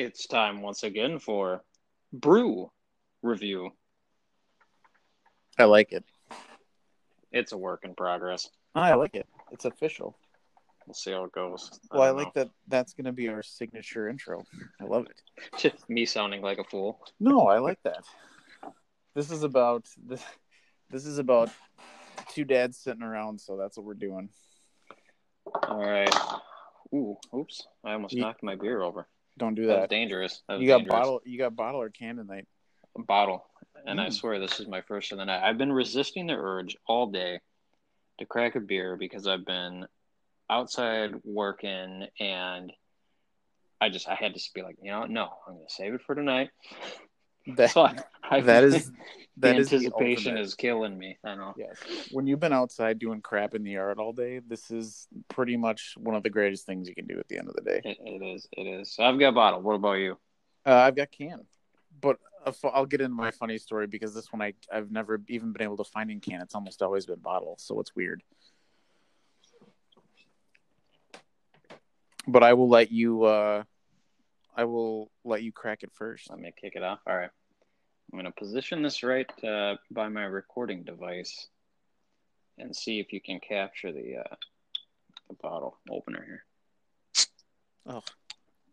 It's time once again for brew review. I like it. It's a work in progress. Ah, I like it. It's official. We'll see how it goes. Well, I like know. that. That's going to be our signature intro. I love it. Just me sounding like a fool. No, I like that. This is about this. This is about two dads sitting around, so that's what we're doing. All right. Ooh, oops! I almost knocked my beer over. Don't do That was that. dangerous. That You got dangerous. bottle. You got bottle or can tonight. Bottle, and I Mm. swear this is my first of the night. I've been resisting the urge all day to crack a beer because I've been outside working, and I just I had to be like, you know, no, I'm gonna save it for tonight. That So I, that is the the anticipation ultimate. is killing me. I know. Yes. When you've been outside doing crap in the yard all day, this is pretty much one of the greatest things you can do at the end of the day. It, it is. It is. So I've got a bottle. What about you? Uh, I've got can, but I'll get into my funny story because this one I I've never even been able to find in can. It's almost always been bottle, so it's weird. But I will let you. Uh, I will let you crack it first. Let me kick it off. All right. I'm going to position this right uh, by my recording device and see if you can capture the, uh, the bottle opener here. Oh,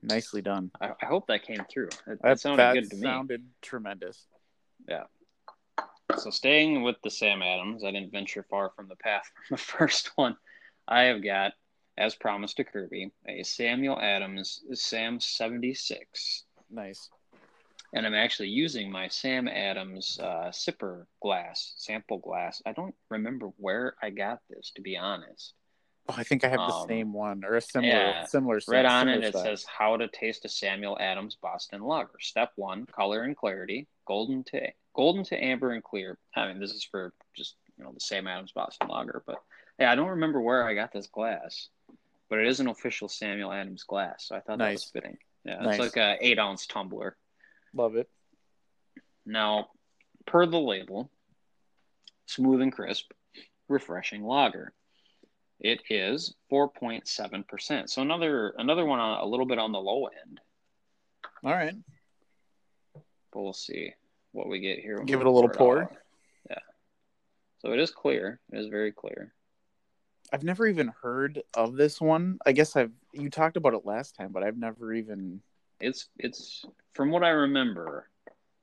nicely done. I, I hope that came through. It, That, sounded that good to me. sounded tremendous. Yeah. So, staying with the Sam Adams, I didn't venture far from the path from the first one. I have got, as promised to Kirby, a Samuel Adams Sam 76 Nice. and I'm actually using my Sam Adams uh, sipper glass, sample glass. I don't remember where I got this, to be honest. Oh, I think I have the Um, same one or a similar yeah, similar. Right on it, similar it says how to taste a Samuel Adams Boston Lager. Step one: color and clarity, golden to golden to amber and clear. I mean, this is for just you know the Sam Adams Boston Lager, but yeah, I don't remember where I got this glass, but it is an official Samuel Adams glass, so I thought that was fitting. Yeah, Nice. it's like a eight ounce tumbler. Love it. Now, per the label, smooth and crisp, refreshing lager. It is 4.7%. So another another one on, a little bit on the low end. All right. But we'll see what we get here. Give it a little pour pour. Yeah. So it is clear. It is very clear. I've never even heard of this one. I guess I've you talked about it last time, but I've never even It's it's from what I remember,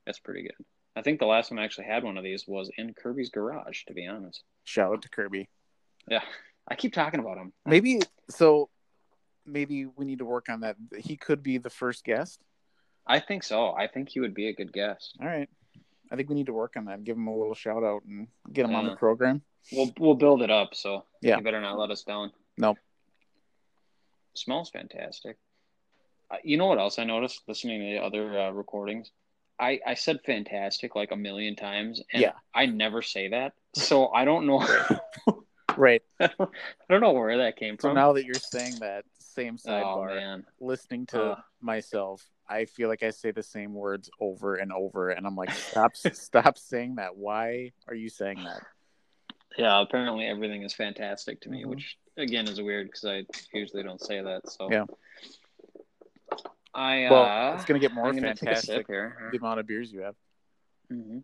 it's pretty good. I think the last time I actually had one of these was in Kirby's garage, to be honest. shout out to Kirby. Yeah. I keep talking about him. Maybe so maybe we need to work on that. He could be the first guest. I think so. I think he would be a good guest. All right. I think we need to work on that. Give him a little shout out and get him on the program. We'll we'll build it up. So Yeah. you better not let us down. Nope. Smells fantastic. Uh, you know what else I noticed listening to the other uh, recordings? I I said fantastic like a million times, and Yeah. I never say that. So I don't know. Right. I don't know where that came So from. now that you're saying that same oh sidebar, man, listening to Ugh. myself, I feel like I say the same words over and over and I'm like, stop stop saying that. Why are you saying that? Yeah. Apparently everything is fantastic to me, Mhm. which again is weird because I usually don't say that. So Yeah. I Well, uh, it's gonna get more I'm fantastic here. the amount of beers you have. Mm-hmm.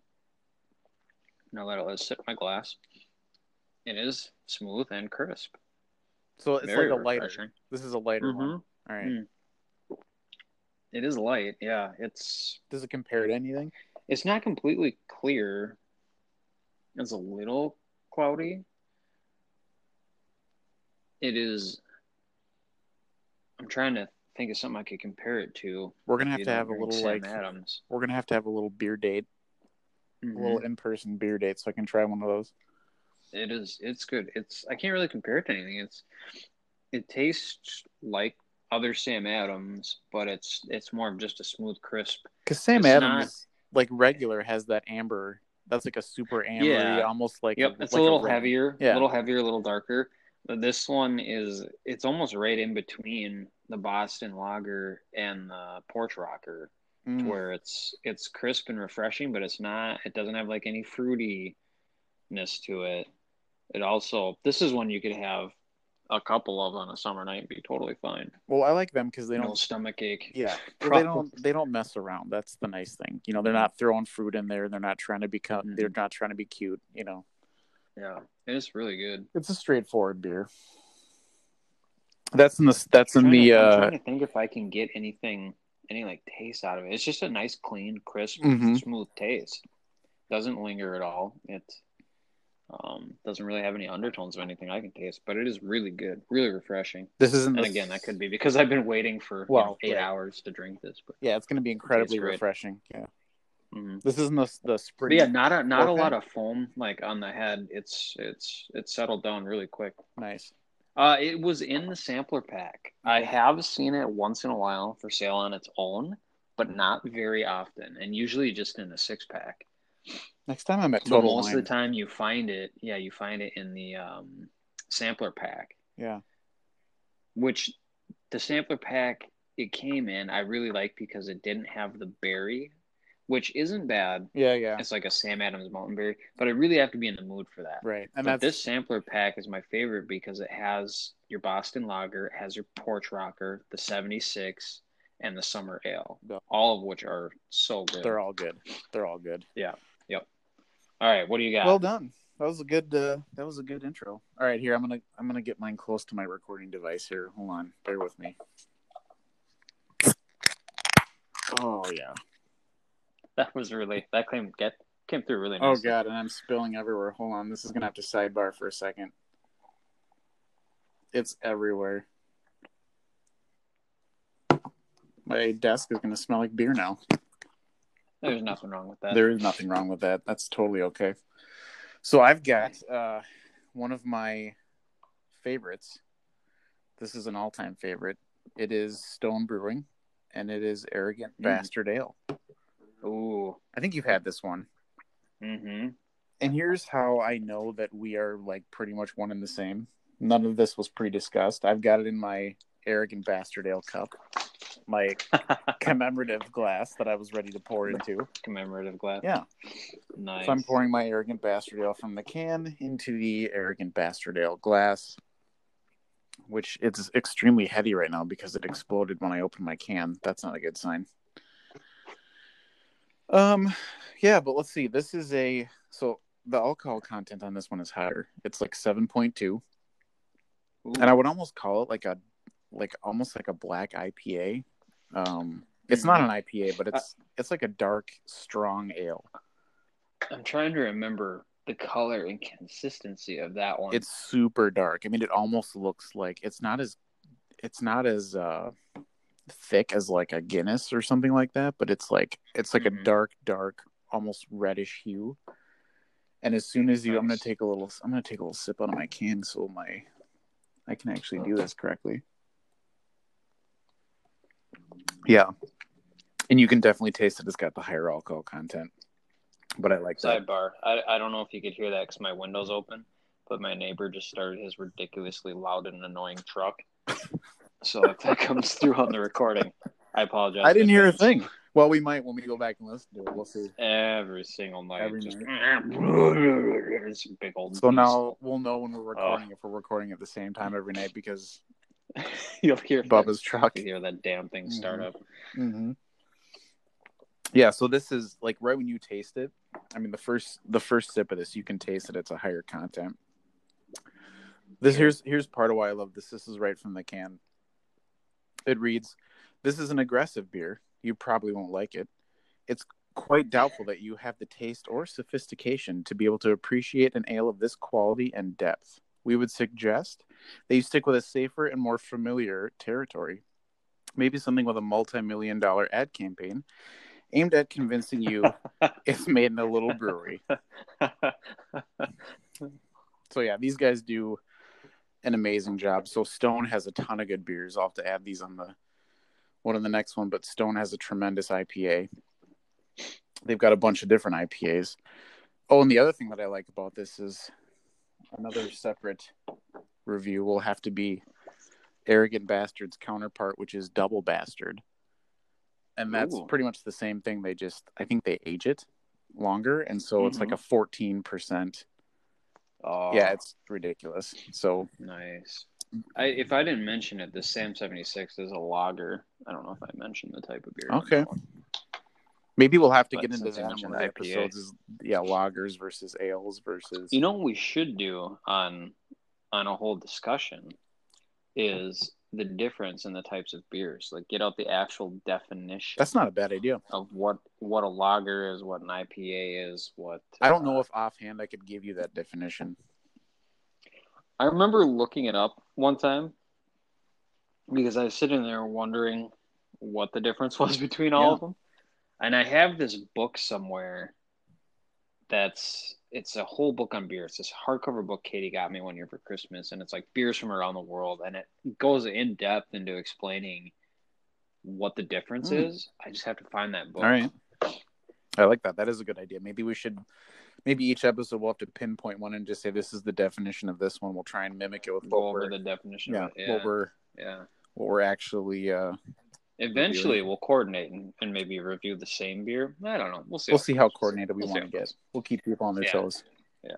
Now let it sip my glass. It is smooth and crisp. So it's Very like a lighter. refreshing. This is a lighter one. Mhm. All right. Mm. It is light. Yeah, it's Does it compare to anything? it's not completely clear. It's a little cloudy. It is. I'm trying to think of something I could compare it to. We're gonna have to have a little Sam like Adams. we're gonna have to have a little beer date, a little Mhm. in person beer date, so I can try one of those. It is. It's good. It's. I can't really compare it to anything. It's. It tastes like other Sam Adams, but it's it's more of just a smooth, crisp. Because Sam It's Adams, like regular, has that amber. That's like a super ambery, Yeah. almost like Yep, a, it's like a little red. heavier, a little heavier, a little darker. But this one is. It's almost right in between the Boston Lager and the Porch Rocker, Mm. where it's it's crisp and refreshing, but it's not. It doesn't have like any fruity sweetness to it. It also this is one you could have a couple of on a summer night and be totally fine. Well, I like them because they no don't. stomach ache. Yeah, well, they don't. They don't mess around. That's the nice thing. You know, they're not throwing fruit in there. They're not trying to become. Mhm. They're not trying to be cute. You know, Yeah, it's really good. it's a straightforward beer. That's in the. That's in the. to, I'm uh trying to think if I can get anything, any like taste out of it. It's just a nice, clean, crisp, Mhm. smooth taste. Doesn't linger at all. It um, doesn't really have any undertones of anything I can taste, but it is really good, really refreshing. This isn't. And the- again, that could be because I've been waiting for you know, Well, eight right. hours to drink this. But, Yeah, it's going to be incredibly great. refreshing. Yeah, mhm. this isn't the the spring. but yeah, not a not a lot of foam like on the head. It's it's it's settled down really quick. nice. Uh, it was in the sampler pack. I have seen it once in a while for sale on its own, but not very often, and usually just in a six pack. Next time I'm at But Total most Wine. of the time, you find it. Yeah, you find it in the um, sampler pack, Yeah, which the sampler pack it came in. I really liked because it didn't have the berry, which isn't bad. yeah, yeah. It's like a Sam Adams Mountain Berry, but I really have to be in the mood for that. Right, and but that's this sampler pack is my favorite because it has your Boston Lager, it has your Porch Rocker, the 76, and the Summer Ale, all of which are so good. they're all good. They're all good. All right, what do you got? Well done. That was a good. Uh, that was a good intro. All right, here I'm gonna I'm gonna get mine close to my recording device here. Hold on, bear with me. Oh yeah. that was really that came get came through really nice. Oh god, and I'm spilling everywhere. Hold on, this is gonna have to sidebar for a second. It's everywhere. My desk is gonna smell like beer now. There's nothing wrong with that. There is nothing wrong with that. That's totally okay. So I've got uh, one of my favorites. This is an all-time favorite. It is Stone Brewing, and it is Arrogant Mm. Bastard Ale. Ooh. I think you've had this one. Mm-hmm. And here's how I know that we are like pretty much one and the same. None of this was pre-discussed. I've got it in my Arrogant Bastard Ale cup, my commemorative glass that I was ready to pour into. Commemorative glass. Yeah. Nice. So I'm pouring my Arrogant Bastard Ale from the can into the Arrogant Bastard Ale glass, which it's extremely heavy right now because it exploded when I opened my can. That's not a good sign. Um, yeah, but let's see. This is a so the alcohol content on this one is higher. It's like seven point two, and I would almost call it like a like almost like a black IPA. Um, it's not an IPA, but it's it's like a dark, strong ale. I'm trying to remember the color and consistency of that one. it's super dark. I mean, it almost looks like it's not as it's not as uh thick as like a Guinness or something like that, but it's like it's like Mhm. a dark, dark, almost reddish hue. And as soon as you, I'm gonna take a little, I'm gonna take a little sip out of my can so my I can actually do this correctly. Yeah, and you can definitely taste that it's got the higher alcohol content. But I like that. Sidebar. I, I don't know if you could hear that because my window's open, but my neighbor just started his ridiculously loud and annoying truck. So if that comes through on the recording, I apologize. I didn't hear a thing. Well, we might when we go back and listen to it. We'll see. Every single night. Every just, night. Big old. So beast. now we'll know when we're recording if we're recording at the same time every night because you'll hear Bubba's truck. You hear that damn thing start Mhm. up. Mm-hmm. Yeah, so this is like right when you taste it. I mean, the first the first sip of this, you can taste that it's a higher content. This here's here's part of why I love this. This is right from the can. It reads, "This is an aggressive beer. You probably won't like it. It's quite doubtful that you have the taste or sophistication to be able to appreciate an ale of this quality and depth. We would suggest that you stick with a safer and more familiar territory. Maybe something with a multi-million dollar ad campaign aimed at convincing you it's made in a little brewery. So yeah, these guys do an amazing job. So Stone has a ton of good beers. I'll have to add these on the one on the next one, but Stone has a tremendous IPA. They've got a bunch of different IPAs. Oh, and the other thing that I like about this is another separate review will have to be Arrogant Bastard's counterpart, which is Double Bastard. And that's Ooh. pretty much the same thing. They just, I think they age it longer. And so it's like mm-hmm. a 14% Oh, Yeah, it's ridiculous. So nice. I, if I didn't mention it, the Sam seventy six is a lager. I don't know if I mentioned the type of beer. Okay. maybe we'll have to But get into that in one of the IPA. episodes. Is yeah, lagers versus ales versus. You know what we should do on on a whole discussion is the difference in the types of beers. Like get out the actual definition that's not a bad idea. of what what a lager is, what an IPA is, what I don't uh, know if offhand I could give you that definition. I remember looking it up one time because I was sitting there wondering what the difference was between all Yeah. of them. And I have this book somewhere that's it's a whole book on beer. It's this hardcover book Katie got me one year for Christmas and it's like beers from around the world and it goes in depth into explaining what the difference Mm. is. I just have to find that book. All right. I like that. That is a good idea. Maybe we should. Maybe each episode we'll have to pinpoint one and just say this is the definition of this one. We'll try and mimic it with Go what over we're the definition yeah. Yeah. what we're yeah. what we're actually. uh Eventually we'll coordinate and, and maybe review the same beer. I don't know. We'll see. We'll how see how coordinated we We'll want to get. We'll keep people on their Yeah. toes. Yeah.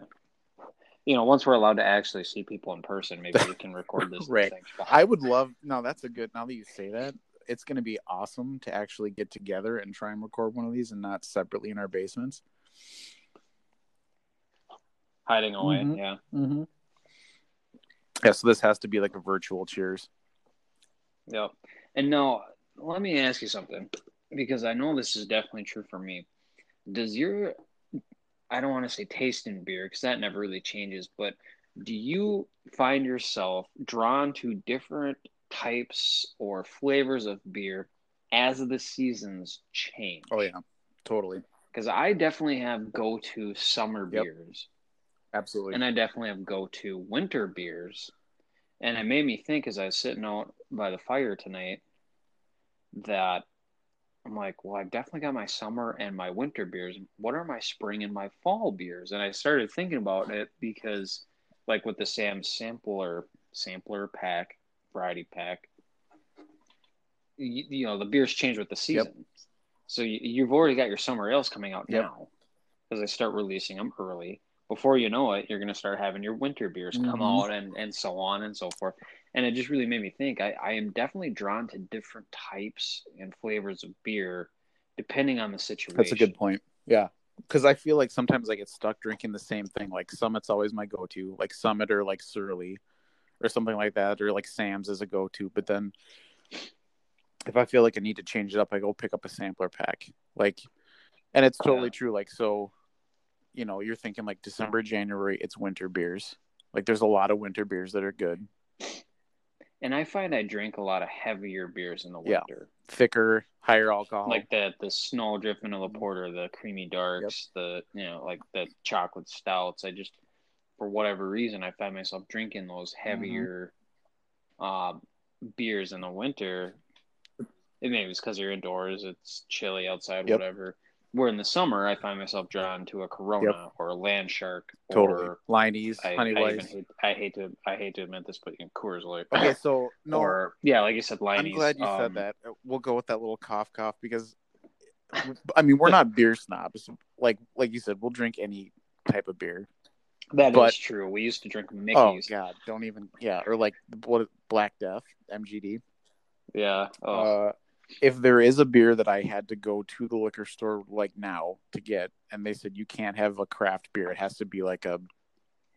You know, once we're allowed to actually see people in person, maybe we can record this. Right. I would love. No, that's a good. Now that you say that, it's going to be awesome to actually get together and try and record one of these and not separately in our basements. Hiding away. Mhm. Yeah. Mm-hmm. Yeah. So this has to be like a virtual cheers. Yep. And now, let me ask you something because I know this is definitely true for me. Does your, I don't want to say taste in beer because that never really changes, but do you find yourself drawn to different types or flavors of beer as the seasons change? Oh yeah, totally, Because I definitely have go to summer Yep. beers. absolutely. and I definitely have go to winter beers. And it made me think as I was sitting out by the fire tonight that I'm like, well, I've definitely got my summer and my winter beers. What are my spring and my fall beers? And I started thinking about it because, like with the Sam sampler sampler pack, variety pack, you, you know, the beers change with the season. So you, you've already got your summer ales coming out Yep. now because they start releasing them early before you know it, you're going to start having your winter beers come Mhm. out and, and so on and so forth. And it just really made me think I, I am definitely drawn to different types and flavors of beer depending on the situation. That's a good point. Yeah. Because I feel like sometimes I get stuck drinking the same thing. Like Summit's always my go to, like Summit or like Surly or something like that, or like Sam's is a go to. But then if I feel like I need to change it up, I go pick up a sampler pack. Like, and it's totally Yeah. true. Like, so, you know, you're thinking like December, January, it's winter beers. Like, there's a lot of winter beers that are good, And I find I drink a lot of heavier beers in the winter. Yeah. thicker, higher alcohol. Like the the Snowdrift vanilla porter, the creamy darks, the you know, like the chocolate stouts. I just for whatever reason I find myself drinking those Mm-hmm. heavier um, beers in the winter. It maybe it's because you're indoors, it's chilly outside, Yep. whatever. Where in the summer I find myself drawn to a Corona or a Land Shark totally. or Leinie's, I, Honey I hate I hate to I hate to admit this, but you know, Coors Light. Okay, so no, or yeah, like you said, I'm glad you um, said that. We'll go with that little cough cough because I mean we're not beer snobs. Like like you said, we'll drink any type of beer. That is but- true. We used to drink Oh Mickey's. god, don't even yeah, or like what Black Death, MGD. Yeah. Oh, Uh if there is a beer that I had to go to the liquor store like now to get and they said you can't have a craft beer, it has to be like a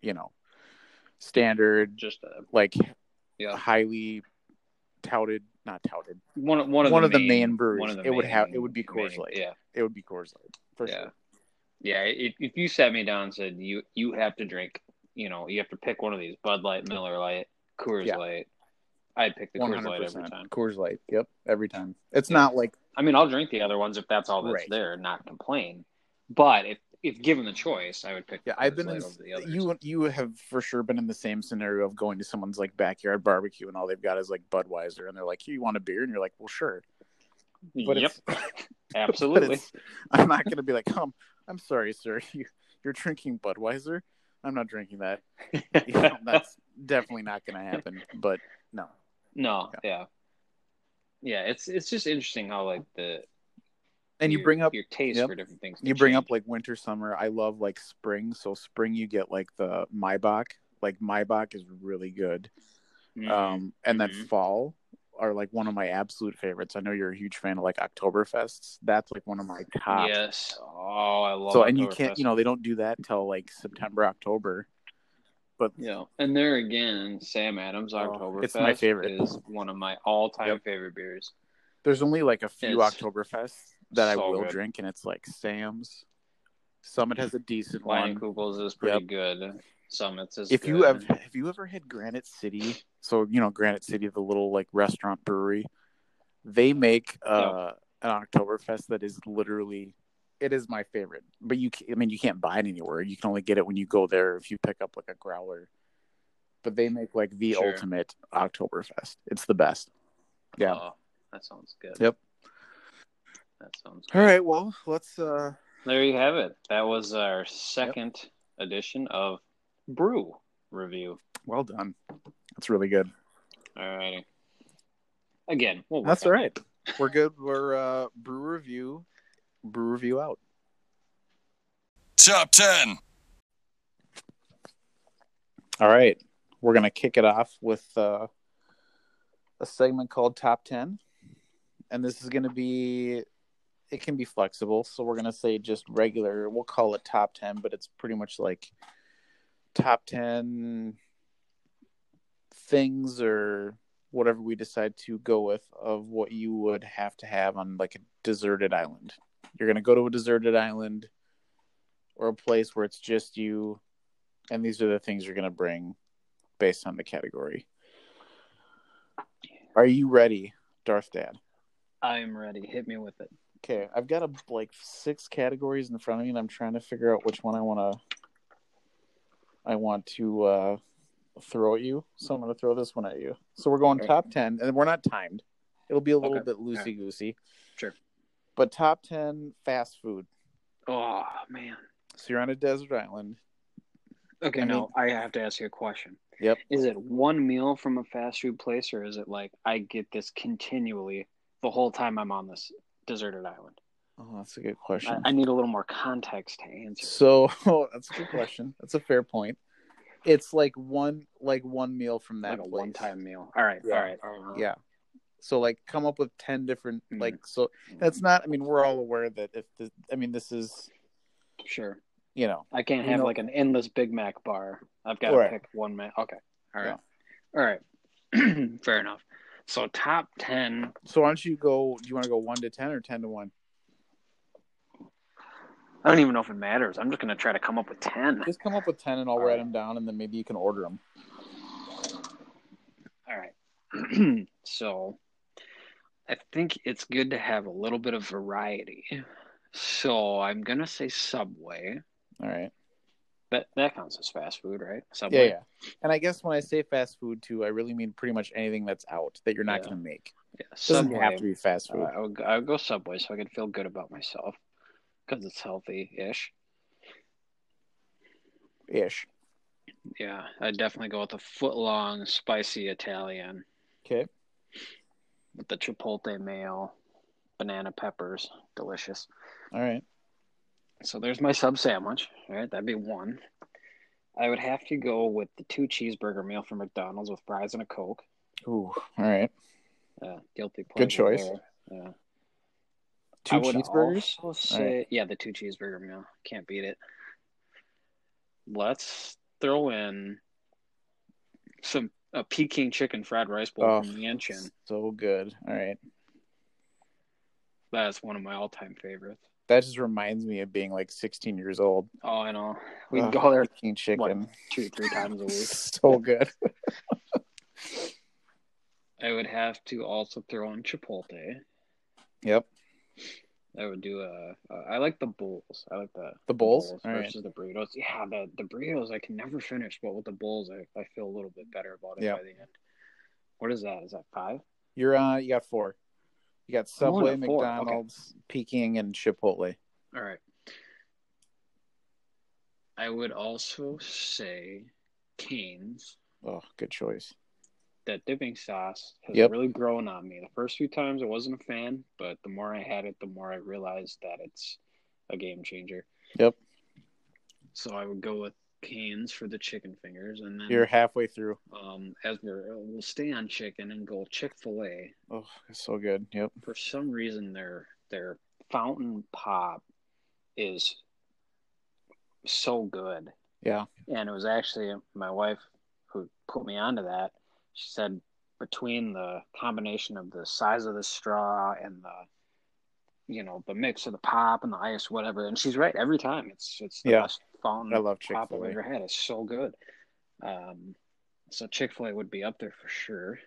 you know, standard just uh, like yeah. highly touted, not touted. One of one of One the of the main, main breweries. One of the It would have- it would be Coors main- Light. Yeah. It would be Coors Light for Yeah. sure. Yeah. If, if you sat me down and said you you have to drink, you know, you have to pick one of these Bud Light, Miller Lite, Coors Yeah. Light. I'd pick the Coors Light every time. Coors Light. Yep, every time. It's Yeah. not like I mean, I'll drink the other ones if that's all that's Right. there and not complain. But if if given the choice, I would pick. the yeah. I've been in you. You have for sure been in the same scenario of going to someone's like backyard barbecue and all they've got is like Budweiser and they're like, "You want a beer?" and you're like, "Well, sure." But yep, absolutely. I'm not going to be like, "Um, I'm sorry, sir. You you're drinking Budweiser. I'm not drinking that. You know, that's definitely not going to happen." But no, No, yeah. yeah. it's it's just interesting how like the And you your- bring up your taste yep. for different things. you bring up like winter, summer. I love like spring. So spring you get like the Maibock. Like Maibock is really good. Mhm. Um, and then Mhm. fall are like one of my absolute favorites. I know you're a huge fan of like Oktoberfests. That's like one of my top. yes. Oh, I love. So and you can't, you know, they don't do that until like September, October. But Yeah, and there again, Sam Adams Oh, Oktoberfest it's my favorite. is one of my all-time Yep. favorite beers. there's only like a few It's Oktoberfests that I will good. drink, and it's like Sam's. Summit has a decent Lion one. Kugels is pretty Yep. good. Summits is. If you have, have you ever had Granite City? So you know Granite City, the little like restaurant brewery. They make uh, an Oktoberfest that is literally, it is my favorite. But you, I mean, you can't buy it anywhere. You can only get it when you go there if you pick up like a growler. But they make like the Sure. ultimate Oktoberfest. It's the best. Yeah. Oh, that sounds good. Yep. That sounds. All right. Well, let's. uh There you have it. That was our second edition of Brew Review. Well done. That's really good. All righty. Again, we'll That's all right. We're good. We're uh brew review. Brew review out. Top 10. All right. We're gonna kick it off with uh a segment called Top Ten. And this is gonna be it can be flexible, so we're gonna say just regular we'll call it top ten, but it's pretty much like top ten things or whatever we decide to go with of what you would have to have on like a deserted island. You're gonna go to a deserted island or a place where it's just you, and these are the things you're gonna bring based on the category. Are you ready, Darth Dad? I'm ready. Hit me with it. Okay, I've got a, like six categories in front of me, and I'm trying to figure out which one I want to. I want to uh, throw at you, so I'm going to throw this one at you. So we're going Okay. top ten, and we're not timed. It'll be a little Okay. bit loosey goosey. Sure. But top ten fast food. Oh man. So you're on a desert island. Okay, I now I have to ask you a question. Yep. Is it one meal from a fast food place, or is it like I get this continually the whole time I'm on this deserted island? Oh, that's a good question. I, I need a little more context to answer. So that's a good question. That's a fair point. It's like one like one meal from that like a place. one-time meal. All right, Yeah. all right, all right. Yeah. So like come up with 10 different Mhm. like so that's not I mean we're all aware that if this I mean this is Sure. you know I can't have know- like an endless Big Mac bar. I've got to Right. pick one man. Okay. All right. All right. Fair enough. So top ten. so why don't you go do you want to go 1 to 10 or 10 to 1? I don't even know if it matters. I'm just gonna try to come up with ten. Just come up with 10 and I'll All write right. them down and then maybe you can order them. All right. so I think it's good to have a little bit of variety. So I'm gonna say Subway. All right. That that counts as fast food, right? Subway. yeah. And I guess when I say fast food too, I really mean pretty much anything that's out that you're not Yeah. going to make. Yeah, doesn't have to be fast Uh, food. I would, I would go Subway so I can feel good about myself because it's healthy-ish. Ish. Yeah, I'd definitely go with a foot-long spicy Italian Okay. With the chipotle mayo, banana peppers, delicious. All right. So there's my sub sandwich. All right, that'd be one. I would have to go with the two cheeseburger meal from McDonald's with fries and a Coke. Ooh. All right. Uh, guilty pleasure. Good choice. there. Yeah. Two I cheeseburgers? Say, yeah, the two cheeseburger meal. Can't beat it. Let's throw in some a Peking chicken fried rice bowl Oh, from Yanchin. so good. All right. That's one of my all-time favorites. That just reminds me of being like 16 years old. Oh, I know. We'd Ugh, go there Peking chicken. two, three times a week. so good. I would have to also throw in Chipotle. Yep. I would do a. Uh, I like the bowls. I like the The bowls? All right. versus the burritos. Yeah, the the burritos I can never finish, but with the bowls, I, I feel a little bit better about it Yeah. by the end. What is that? Is that five? You're uh you got four. You got Subway, four, okay. McDonald's, Peking, and Chipotle. All right. I would also say Canes. Oh, good choice. That dipping sauce has Yep. really grown on me. The first few times I wasn't a fan, but the more I had it, the more I realized that it's a game changer. Yep. So I would go with Canes for the chicken fingers, and then You're halfway through. um, as we're we'll stay on chicken and go Chick Fil A. Oh, it's so good. Yep. For some reason, their their fountain pop is so good. Yeah. and it was actually my wife who put me onto that. She said between the combination of the size of the straw and the, you know, the mix of the pop and the ice, whatever, and she's right every time. It's it's the Yeah. best fountain I love pop I've Chick-fil-A. ever had. It's so good. Um, so Chick Fil A would be up there for sure.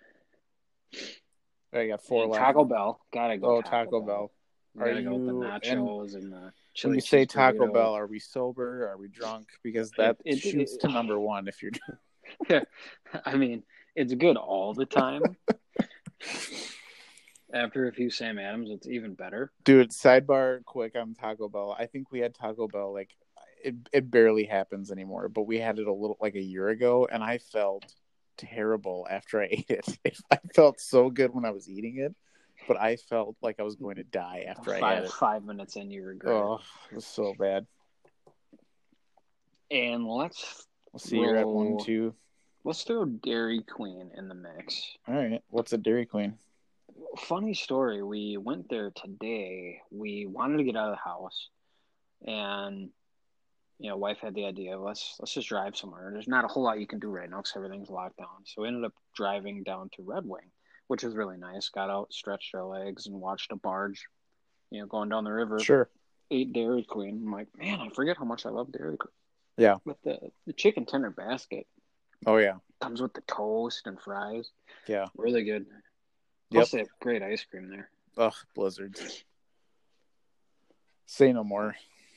I got four And left. Taco Bell, gotta go. oh, Taco Bell. Are Gotta go with the you- and nachos and, the When you say Taco burrito. Bell, are we sober? Are we drunk? Because that It- it- shoots it- to number one if you're. I mean, it's good all the time. After a few Sam Adams, it's even better. Dude, sidebar quick on Taco Bell. I think we had Taco Bell like it. It barely happens anymore, but we had it a little like a year ago, and I felt terrible after I ate it. I felt so good when I was eating it, but I felt like I was going to die after I had Five, it. five minutes in, you regret. Oh, it was so bad. And let's we'll see, you're at one, two. Let's throw Dairy Queen in the mix. All right, what's a Dairy Queen? Funny story. We went there today. We wanted to get out of the house, and you know, wife had the idea of let's let's just drive somewhere. There's not a whole lot you can do right now because everything's locked down. So we ended up driving down to Red Wing, which was really nice. Got out, stretched our legs, and watched a barge, you know, going down the river. Sure. Ate Dairy Queen. I'm like, man, I forget how much I love Dairy Queen. Yeah. But the the chicken tender basket Oh yeah, comes with the toast and fries. yeah. Really good. Yep. Plus, they have great ice cream there. Ugh, blizzards. Say no more.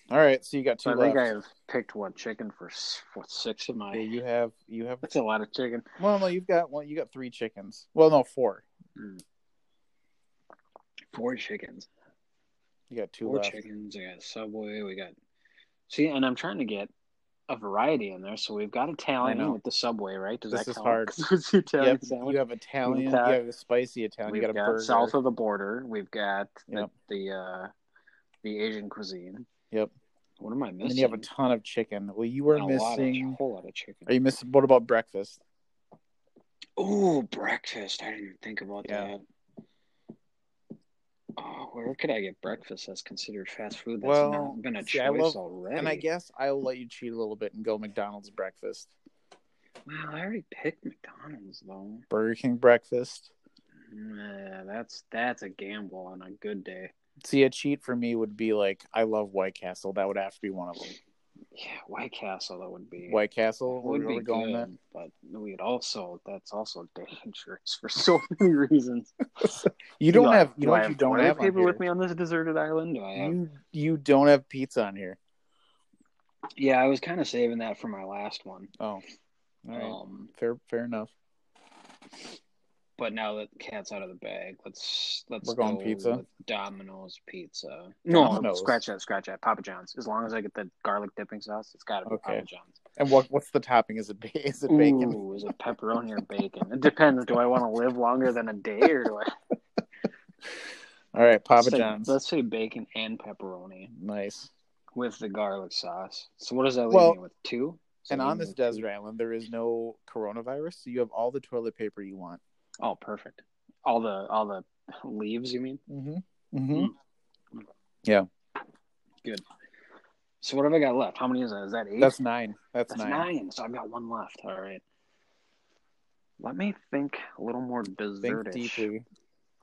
All right, so you got two I think. I've picked one chicken for what six of my. Yeah, you have you have That's a lot of chicken. Well, no, you've got one. you got three chickens. Well, no, four. Hmm. Four chickens. You got two Four left. chickens. We got Subway. We got. See, and I'm trying to get a variety in there. So we've got Italian with the Subway, right? Does This that is count? hard. it's the Italian Yep, sandwich. you have Italian. got- you have a spicy Italian. We've you got a burger. south of the border. We've got the Yep. the, uh, the Asian cuisine. Yep. What am I missing? then you have a ton of chicken. Well, you were And a lot of- missing. whole lot of chicken. Are you missing? What about breakfast? Oh, breakfast. I didn't even think about Yeah. that. Where could I get breakfast that's considered fast food that's Well, not been a see, choice love- already? And I guess I'll let you cheat a little bit and go McDonald's breakfast, Well, I already picked McDonald's though. Burger King breakfast. Yeah, that's that's a gamble on a good day. See, a cheat for me would be like I love White Castle. That would have to be one of them. Yeah, White Castle that would be White Castle. would We're, be going good, but we'd also that's also dangerous for so many reasons. You don't Do have. You do I you have don't have paper with me on this deserted island? Do I have? You you don't have pizza on here. Yeah, I was kind of saving that for my last one. Oh, all right. Um, fair fair enough. But now that the cat's out of the bag, let's let's We're going go pizza? with Domino's pizza. No, Domino's. scratch that, scratch that. Papa John's. As long as I get the garlic dipping sauce, it's got to be Okay. Papa John's. And what what's the topping? Is it ba- is it bacon? Ooh, is it pepperoni or bacon? It depends. Do I want to live longer than a day, or do I? All right, Papa let's say- John's. Let's say bacon and pepperoni Nice. with the garlic sauce. So what does that leave Well, me with? Two. Does And on this with two? desert island, there is no coronavirus, so you have all the toilet paper you want. Oh, perfect. All the all the leaves. You mean? Mm-hmm. Mm-hmm. Yeah. Good. So what have I got left? How many is that? Is that eight? That's nine. That's, That's nine. nine. So I've got one left. All right. Let me think a little more Think deeply.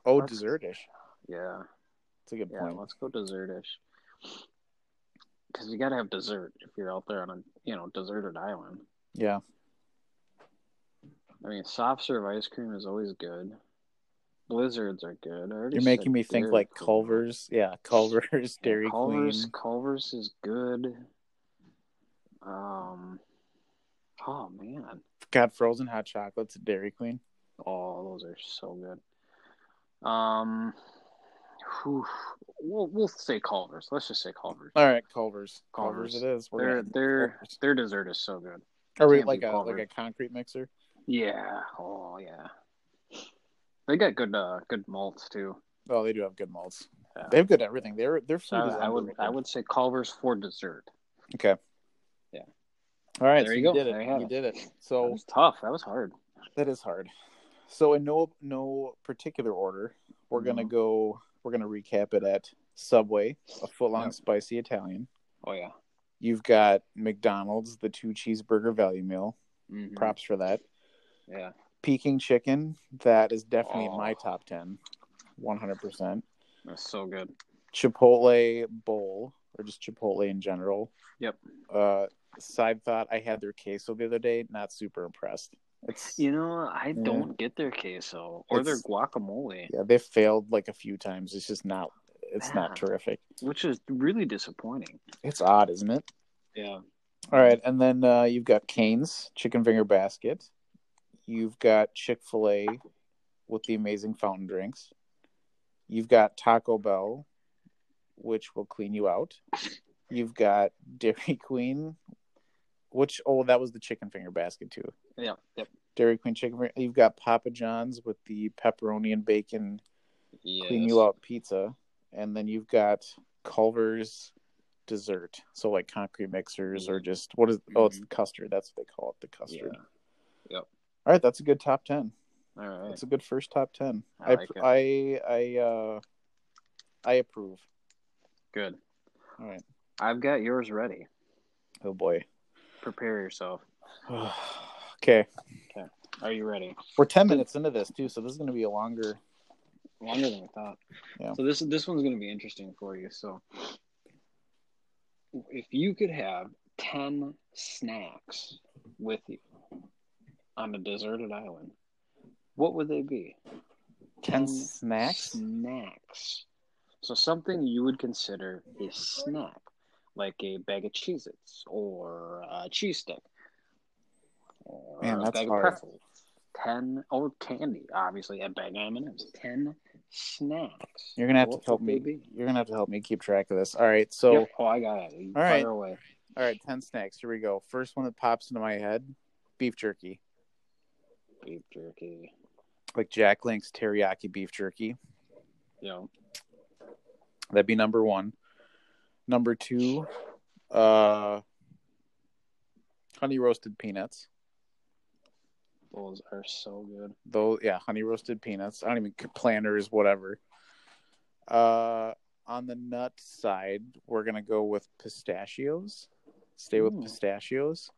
Oh, Let's- desertish. Yeah. That's a good Yeah. point. Let's go desertish. Because you got to have dessert if you're out there on a you know deserted island. Yeah. I mean, soft serve ice cream is always good. Blizzards are good. You're making me think like Queen. Culver's. Yeah, Culver's, Dairy Culver's, Queen. Culver's is good. Um. Oh man. Got frozen hot chocolates at Dairy Queen. Oh, those are so good. Um, whew, we'll we'll say Culver's. Let's just say Culver's. All right, Culver's. Culver's, Culver's. it is. We're Their their Culver's. their dessert is so good. Are we like a Culver's. like a concrete mixer? Yeah. Oh yeah. They got good uh good malts too. Oh, they do have good malts. Yeah. They have good everything. Their their So food is I would. I would say Culver's for dessert. Okay. Yeah. All right. There so you you go. did it. You you did it. That So was tough. That was hard. that is hard. So in no no particular order, we're gonna Mhm. go. We're gonna recap it at Subway, a foot long spicy Italian. Oh yeah. You've got McDonald's, the two cheeseburger value meal. Mhm. Props for that. Yeah. Peking chicken, that is definitely in my Oh. top ten. One hundred percent. That's so good. Chipotle bowl, or just Chipotle in general. Yep. Uh, side thought: I had their queso the other day. Not super impressed. It's You know, I Yeah. don't get their queso or their guacamole, yeah, they failed like a few times. It's just not. It's Yeah. not terrific. which is really disappointing. It's odd, isn't it? Yeah. All right, and then uh, you've got Cane's chicken finger basket. You've got Chick Fil A with the amazing fountain drinks. You've got Taco Bell, which will clean you out. You've got Dairy Queen, which oh that was the chicken finger basket too. Yeah. Yep. Dairy Queen chicken. finger- You've got Papa John's with the pepperoni and bacon Yes. clean you out pizza, and then you've got Culver's dessert. So like concrete mixers or just what is oh it's Mhm. custard. That's what they call it, the custard. Yeah. All right, that's a good top ten. All right. That's a good first top ten. I I like. I I uh I approve. Good. All right. I've got yours ready. Oh boy. Prepare yourself. Okay. Okay. Are you ready? We're ten minutes into this too, so this is gonna be a longer Longer than I thought. Yeah. So this this one's going to be interesting for you. So, if you could have ten snacks with you on a deserted island, what would they be? 10 snacks? Snacks. So something you would consider a snack, like a bag of Cheez-Its or a cheese stick. Or Man, a that's bag hard. of pretzels. Ten or candy, obviously a bag of M&Ms. Ten snacks. You're gonna have to help me. be? You're gonna have to help me keep track of this. All right, so Yep. Oh, I got it. You All right. away. all right, ten snacks. Here we go. First one that pops into my head: beef jerky, Beef jerky. like Jack Link's teriyaki beef jerky. You know, That'd be number one. Number two, uh, honey roasted peanuts. those are so good. Those, yeah, honey roasted peanuts. I don't even planters, whatever. Uh, on the nut side, we're gonna go with pistachios. Stay with Ooh. pistachios.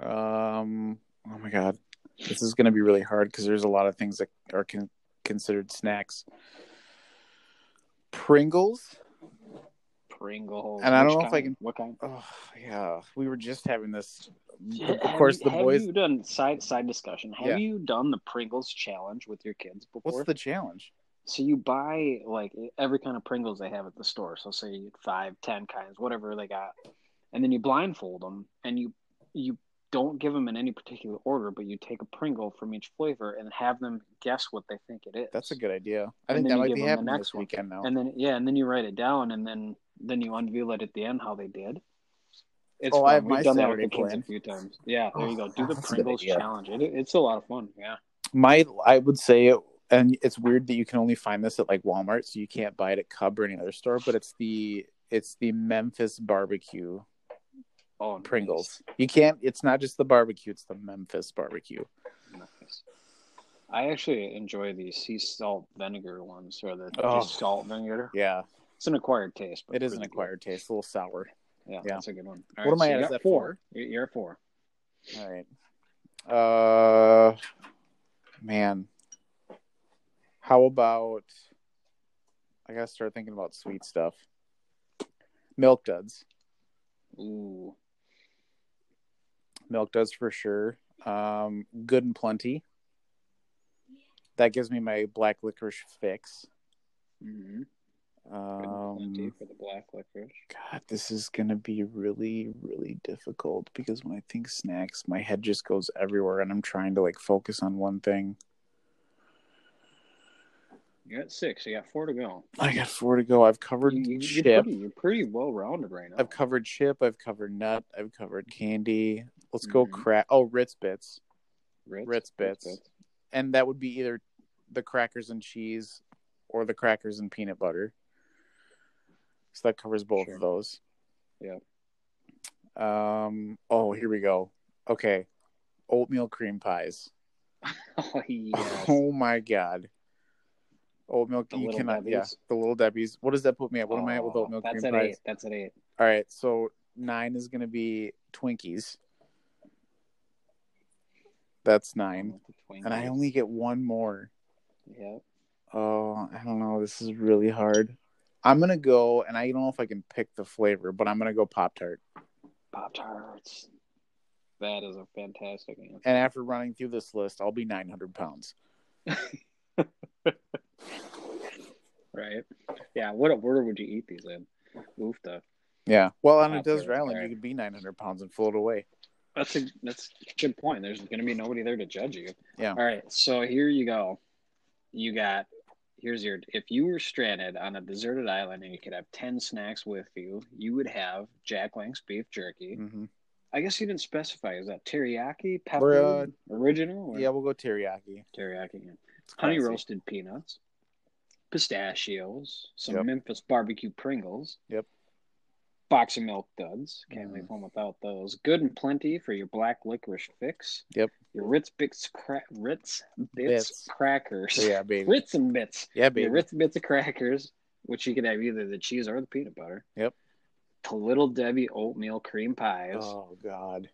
Um, oh my god, this is gonna be really hard because there's a lot of things that are con- considered snacks. Pringles. Pringles. And I don't Which know if I can- What kind? Oh yeah, we were just having this. Have Of course, you- the have boys. you done side side discussion? Have Yeah. you done the Pringles challenge with your kids before? What's the challenge? So you buy like every kind of Pringles they have at the store. So say five, ten kinds, whatever they got, and then you blindfold them and you you don't give them in any particular order, but you take a Pringle from each flavor and have them guess what they think it is. That's a good idea. I And think that you might be them the happening next this one. weekend now. And then yeah, and then you write it down, and then then you unveil it at the end how they did. It's Oh, fun. I have We've my done that with the kids a few times. Yeah, there you go. Do oh, the That's Pringles challenge. It, it's a lot of fun. Yeah. My, I would say, it, and it's weird that you can only find this at like Walmart, so you can't buy it at Cub or any other store. But it's the it's the Memphis barbecue Oh, nice. Pringles. You can't. It's not just the barbecue; it's the Memphis barbecue. Nice. I actually enjoy the sea salt vinegar ones, or the Oh. salt vinegar. Yeah, It's an acquired taste. But it is an really good. acquired taste, a little sour. Yeah, Yeah. that's a good one. What am I you at? Is that four? You're you're at four. All right. Uh, man, how about? I gotta start thinking about sweet stuff. Milk duds. Ooh, Milk duds for sure. Um, good and plenty. That gives me my black licorice fix. mm-hmm. Good and plenty Um, for the black licorice. God, this is gonna be really, really difficult because when I think snacks, my head just goes everywhere, and I'm trying to like focus on one thing. You got six. You got four to go. I got four to go. I've covered You, you, chip. you're pretty, you're pretty well rounded right now. I've covered chip. I've covered nut. I've covered candy. Let's go Mhm. crack. Oh, Ritz bits. Ritz, Ritz bits. and that would be either the crackers and cheese or the crackers and peanut butter. So that covers both Sure. of those. Yeah. Um. Oh, here we go. Okay, oatmeal cream pies. Oh yes. Oh my god. Oatmeal. The you cannot. Yeah, the little Debbie's. What does that put me at? What am I at with Oh, oatmeal That's cream an pies? eight. That's an eight. All right, so nine is gonna be Twinkies. That's nine, and I only get one more. Yep. Oh, I don't know. This is really hard. I'm gonna go, and I don't know if I can pick the flavor, but I'm gonna go Pop Tart. Pop tarts. That is a fantastic answer. And after running through this list, I'll be 900 pounds. Right. Yeah. What order would you eat these in? Oofta. Yeah. Well, on a desert island, alright. you could be 900 pounds and float away. That's a that's a good point. There's going to be nobody there to judge you. Yeah. All right. So here you go. You got. Here's your. If you were stranded on a deserted island and you could have ten snacks with you, you would have Jack Link's beef jerky. hmm I guess you didn't specify. Is that teriyaki, pepper, uh, original? Or Yeah, we'll go teriyaki. teriyaki. yeah. Honey roasted peanuts, pistachios, some Yep. Memphis barbecue Pringles. Yep. Box of milk duds. Can't Mhm. leave home without those. Good and plenty for your black licorice fix. Yep. Your Ritz Bits, cra- Ritz Bits, Bits. crackers. Yeah, baby. Ritz and Bits. Yeah, Your baby. Ritz Bits of crackers, which you can have either the cheese or the peanut butter. Yep. To Little Debbie oatmeal cream pies, Oh God.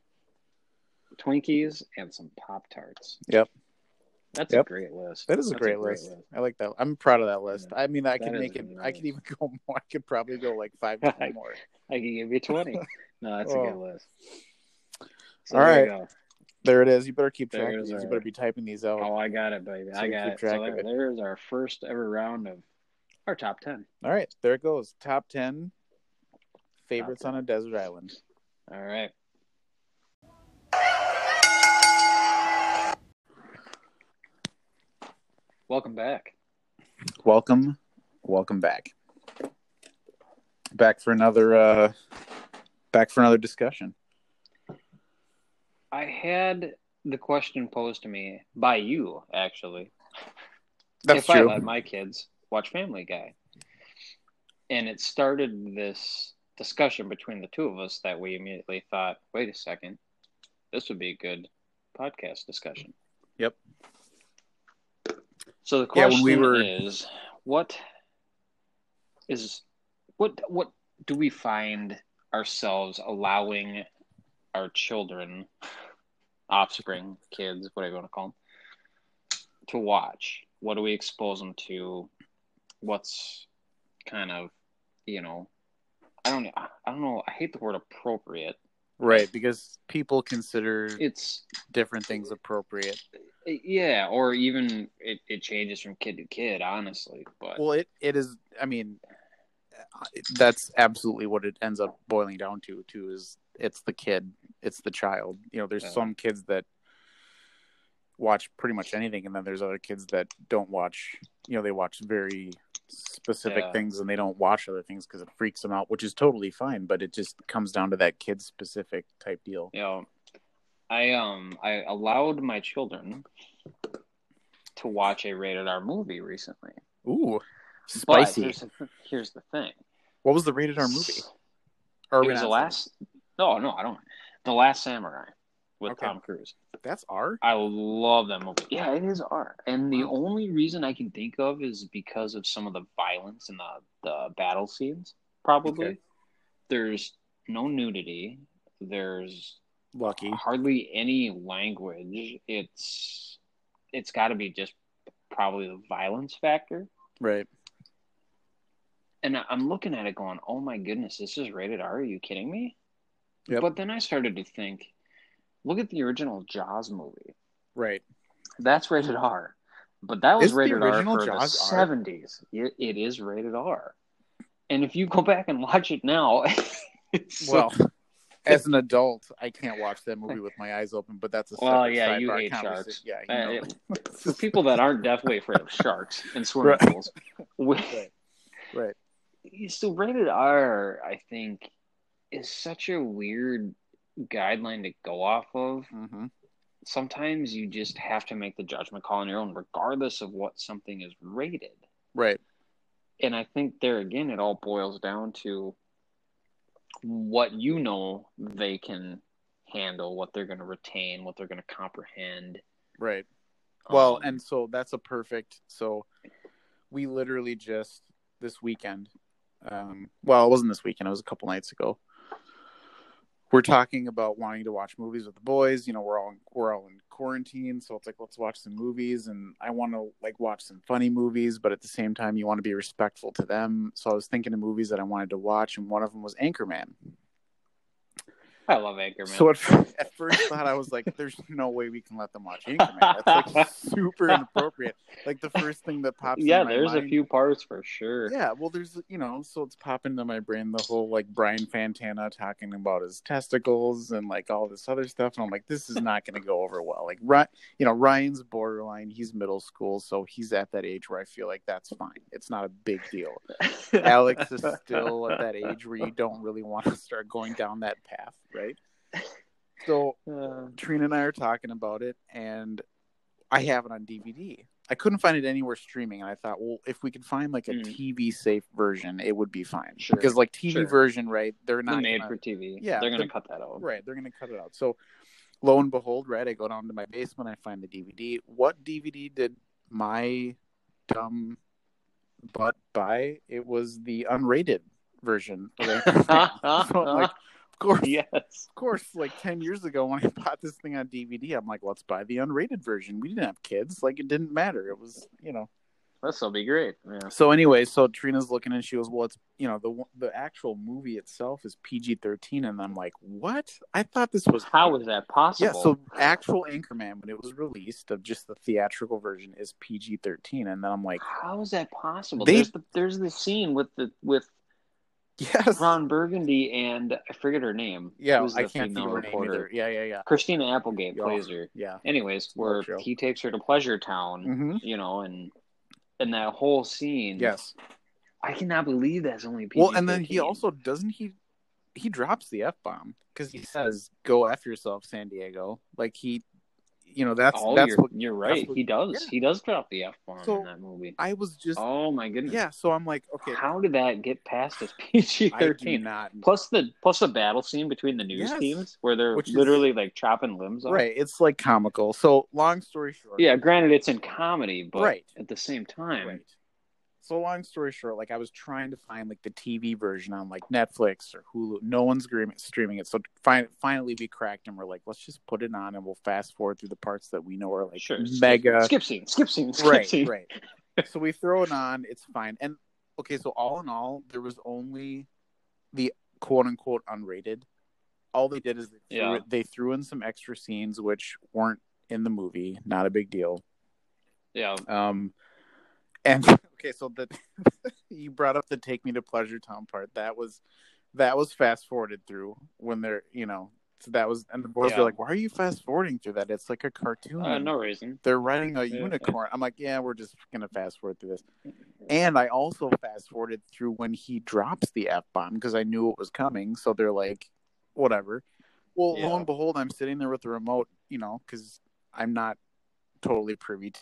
Twinkies, and some Pop Tarts. Yep. That's Yep. a great list. That is a That's great, list. I like that. I'm proud of that list. I mean, I That is make it. good I can even go more. I could probably go like five more. I can give you 20. No, that's a Oh. good list. So All there right. go. There it is. You better keep track of these. You better be typing these out. Oh, I got it, baby. So I got it. So of there, it. there's our first ever round of our top 10. All right, there it goes. Top ten favorites Top on a desert island. All right. Welcome back. Welcome, welcome back. Back for another. uh Back for another discussion. I had the question posed to me by you, actually. That's if I let my kids watch Family Guy. And it started this discussion between the two of us that we immediately thought, wait a second, this would be a good podcast discussion. Yep. So the Yeah, question when we were- is what is what what do we find ourselves allowing our children, offspring, kids, whatever you want to call them, to watch? What do we expose them to? What's kind of, you know, I don't, I don't know. I hate the word appropriate. Right, because people consider It's different things appropriate. yeah, or even it, it changes from kid to kid, honestly. But Well, it, it is. I mean, that's absolutely what it ends up boiling down to. Too is it's the kid, it's the child. You know, there's Yeah. some kids that watch pretty much anything, and then there's other kids that don't watch. You know, they watch very specific Yeah. things, and they don't watch other things because it freaks them out, which is totally fine. But it just comes down to that kid specific type deal. you know, I um I allowed my children to watch a rated R movie recently. Ooh, spicy. here's the, here's the thing. What was the rated R movie? Or It was the last. No, no, I don't. The Last Samurai with Okay. Tom Cruise. saying- That's R. I love that movie. Yeah, it is R. And the Wow. only reason I can think of is because of some of the violence and the, the battle scenes, probably. Okay. There's no nudity. There's Lucky. hardly any language. It's it's got to be just probably the violence factor. Right. And I- I'm looking at it going, "Oh my goodness, this is rated R. Are you kidding me?" Yep. But then I started to think, look at the original Jaws movie. Right. That's rated R. But that was Is rated R for Jaws the R? 70s. It, it is rated R. And if you go back and watch it now, Well, as an adult, I can't watch that movie with my eyes open, but that's a Well, yeah, you hate sharks. Yeah, Uh, you know. for people that aren't definitely afraid of sharks and swimming Right. pools, we, Right. Right. so rated R, I think, is such a weird guideline to go off of hmm sometimes you just have to make the judgment call on your own, regardless of what something is rated. Right. And I think there again, it all boils down to what you know they can handle, what they're going to retain, what they're going to comprehend. Right. Well, Um, and so that's a perfect. So we literally just this weekend. Um, well, it wasn't this weekend. It was a couple nights ago. We're talking about wanting to watch movies with the boys. You know, we're all we're all in quarantine, so it's like let's watch some movies. And I want to like watch some funny movies, but at the same time, you want to be respectful to them. So I was thinking of movies that I wanted to watch, and one of them was Anchorman. I love Anchorman. So at, at first thought I was like, "There's no way we can let them watch Anchorman. That's like super inappropriate." Like the first thing that pops. yeah, in my there's a few parts for sure. Yeah, well, there's you know, so it's popping into my brain the whole like Brian Fantana talking about his testicles and like all this other stuff, and I'm like, this is not going to go over well. Like, Ry- you know, Ryan's borderline. He's middle school, so he's at that age where I feel like that's fine. It's not a big deal. Alex is still at that age where you don't really want to start going down that path, right? So Uh, Trina and I are talking about it, and I have it on DVD. I couldn't find it anywhere streaming, and I thought, well, if we could find like a Mm. TV safe version, it would be fine. Sure, Because like TV sure. version, right? They're not not made gonna- for TV. Yeah, they're gonna they're- cut that out. right. They're gonna cut it out. So, lo and behold, right? I go down to my basement, I find the DVD. What DVD did my dumb butt buy? It was the unrated version. So I'm like, course, yes. of course, like 10 years ago when I bought this thing on DVD, I'm like, let's buy the unrated version. We didn't have kids. Like, it didn't matter. It was, you know. This'll be great. Yeah. So, anyway, so Trina's looking and she goes, well, it's, you know, the the actual movie itself is PG 13. And I'm like, what? I thought this was. How is that possible? Yeah, so actual Anchorman, when it was released of just the theatrical version, is PG 13. And then I'm like, how is that possible? They- There's the there's the scene with the with yes. Ron Burgundy and I forget her name. Yeah, I the can't think her name either. Yeah, yeah, yeah. Christina Applegate Yeah. plays her. Yeah. Anyways, where he takes her to Pleasure Town, hmm you know, and and that whole scene. Yes. I cannot believe that's only PG. Well, and then he also doesn't he he drops the f bomb because he says, "Go after yourself, San Diego." Like he, you know, that's Oh, that's you're, what you're right. what- he does. yeah. He does drop the f bomb So, in that movie. I was just. oh my goodness. yeah, so I'm like, okay, How did that get past as PG thirteen? Plus the plus the battle scene between the news Yes. teams where they're Which is- literally like chopping limbs off. Right, it's like comical. So long story short, Yeah, granted it's in comedy, but Right. at the same time, Right. So long story short, like I was trying to find like the TV version on like Netflix or Hulu. No one's streaming streaming it. So fin- finally we cracked and we're like, let's just put it on and we'll fast forward through the parts that we know are like sure. mega. skip, scene, skip scene, skip right, scene. right. So we throw it on. It's fine. And okay, so all in all, there was only the quote unquote unrated. All they did is they threw, Yeah. it, they threw in some extra scenes which weren't in the movie. Not a big deal. Yeah. Um, and okay, so the you brought up the "Take Me to Pleasure Town" part. That was that was fast forwarded through when they're you know so that was and the boys Yeah. were like, "Why are you fast forwarding through that? It's like a cartoon." Uh, no reason. They're riding a Yeah. unicorn. I'm like, yeah, we're just gonna fast forward through this. And I also fast forwarded through when he drops the f bomb because I knew it was coming. So they're like, whatever. Well, lo and behold, I'm sitting there with the remote, you know, because I'm not totally privy to.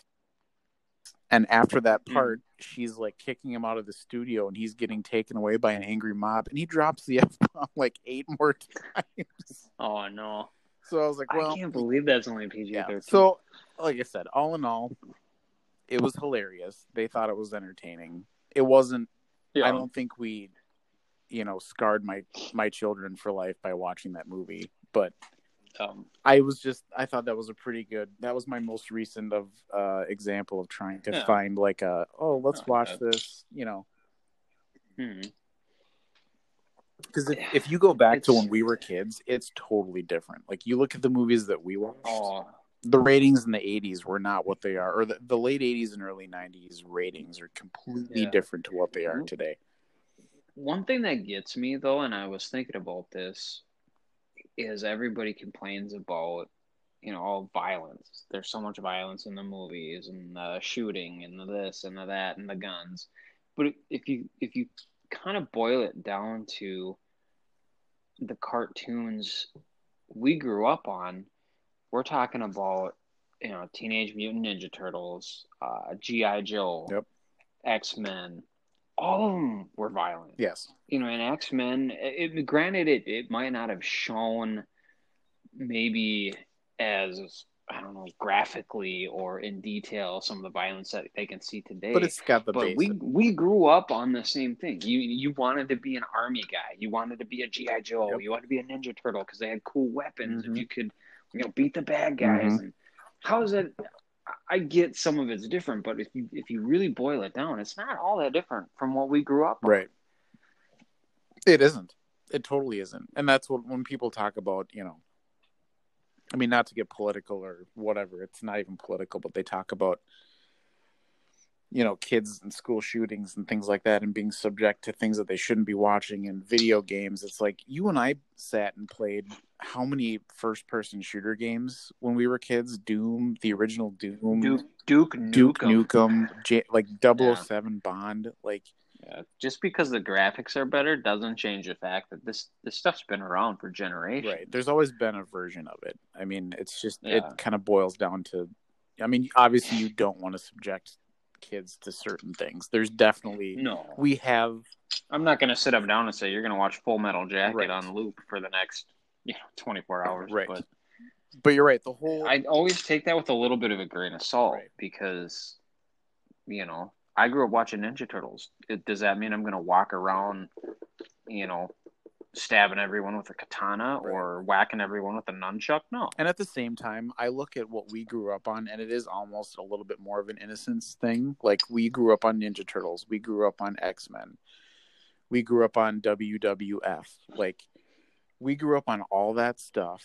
And after that Mm. part, she's like kicking him out of the studio, and he's getting taken away by an angry mob, and he drops the f bomb like eight more times. Oh no. So I was like, well, I can't believe that's only PG yeah. thirteen. So, like I said, all in all, it was hilarious. They thought it was entertaining. It wasn't. yeah. I don't think we, you know, scarred my my children for life by watching that movie. But um, I was just. I thought that was a pretty good. That was my most recent of uh example of trying to Yeah. find like a. Oh, let's Oh, watch yeah. this. You know, hmm. because if, if you go back to when we were kids, it's totally different. Like you look at the movies that we watched. Oh, the ratings in the 80s were not what they are or the, the late 80s and early 90s ratings are completely Yeah. different to what they are today One thing that gets me though, and I was thinking about this, is everybody complains about, you know, all violence. There's so much violence in the movies and the shooting and the this and the that and the guns. But if you if you kind of boil it down to the cartoons we grew up on, we're talking about you know Teenage Mutant Ninja Turtles, uh, GI Joe, Yep. X Men. All of them were violent. Yes. You know, in X Men, it, granted, it it might not have shown maybe as I don't know graphically or in detail some of the violence that they can see today. But it's got the but basic. we we grew up on the same thing. You you wanted to be an army guy. You wanted to be a GI Joe. Yep. You wanted to be a Ninja Turtle because they had cool weapons Mhm. and you could you know beat the bad guys. Mhm. And how is it? I get some of it's different, but if you if you really boil it down, it's not all that different from what we grew up. on. Right. It isn't. It totally isn't. And that's what when people talk about, you know, I mean, not to get political or whatever, it's not even political, but they talk about, you know, kids and school shootings and things like that and being subject to things that they shouldn't be watching and video games. It's like you and I sat and played how many first person shooter games when we were kids? Doom, the original Doom, Duke Duke Nukem. Duke Nukem, J- like 007 Bond, like Yeah, just because the graphics are better doesn't change the fact that this this stuff's been around for generations. Right. There's always been a version of it. I mean, it's just Yeah. it kind of boils down to I mean, obviously you don't want to subject kids to certain things. There's definitely No, we have I'm not going to sit up down and say you're going to watch Full Metal Jacket Right. on loop for the next you know 24 hours. Right. But but you're right, the whole I always take that with a little bit of a grain of salt Right. because you know I grew up watching Ninja Turtles. It, does that mean I'm going to walk around, you know, stabbing everyone with a katana Right. or whacking everyone with a nunchuck? No. and at the same time, I look at what we grew up on and it is almost a little bit more of an innocence thing. Like we grew up on Ninja Turtles, we grew up on X-Men. We grew up on WWF. Like we grew up on all that stuff.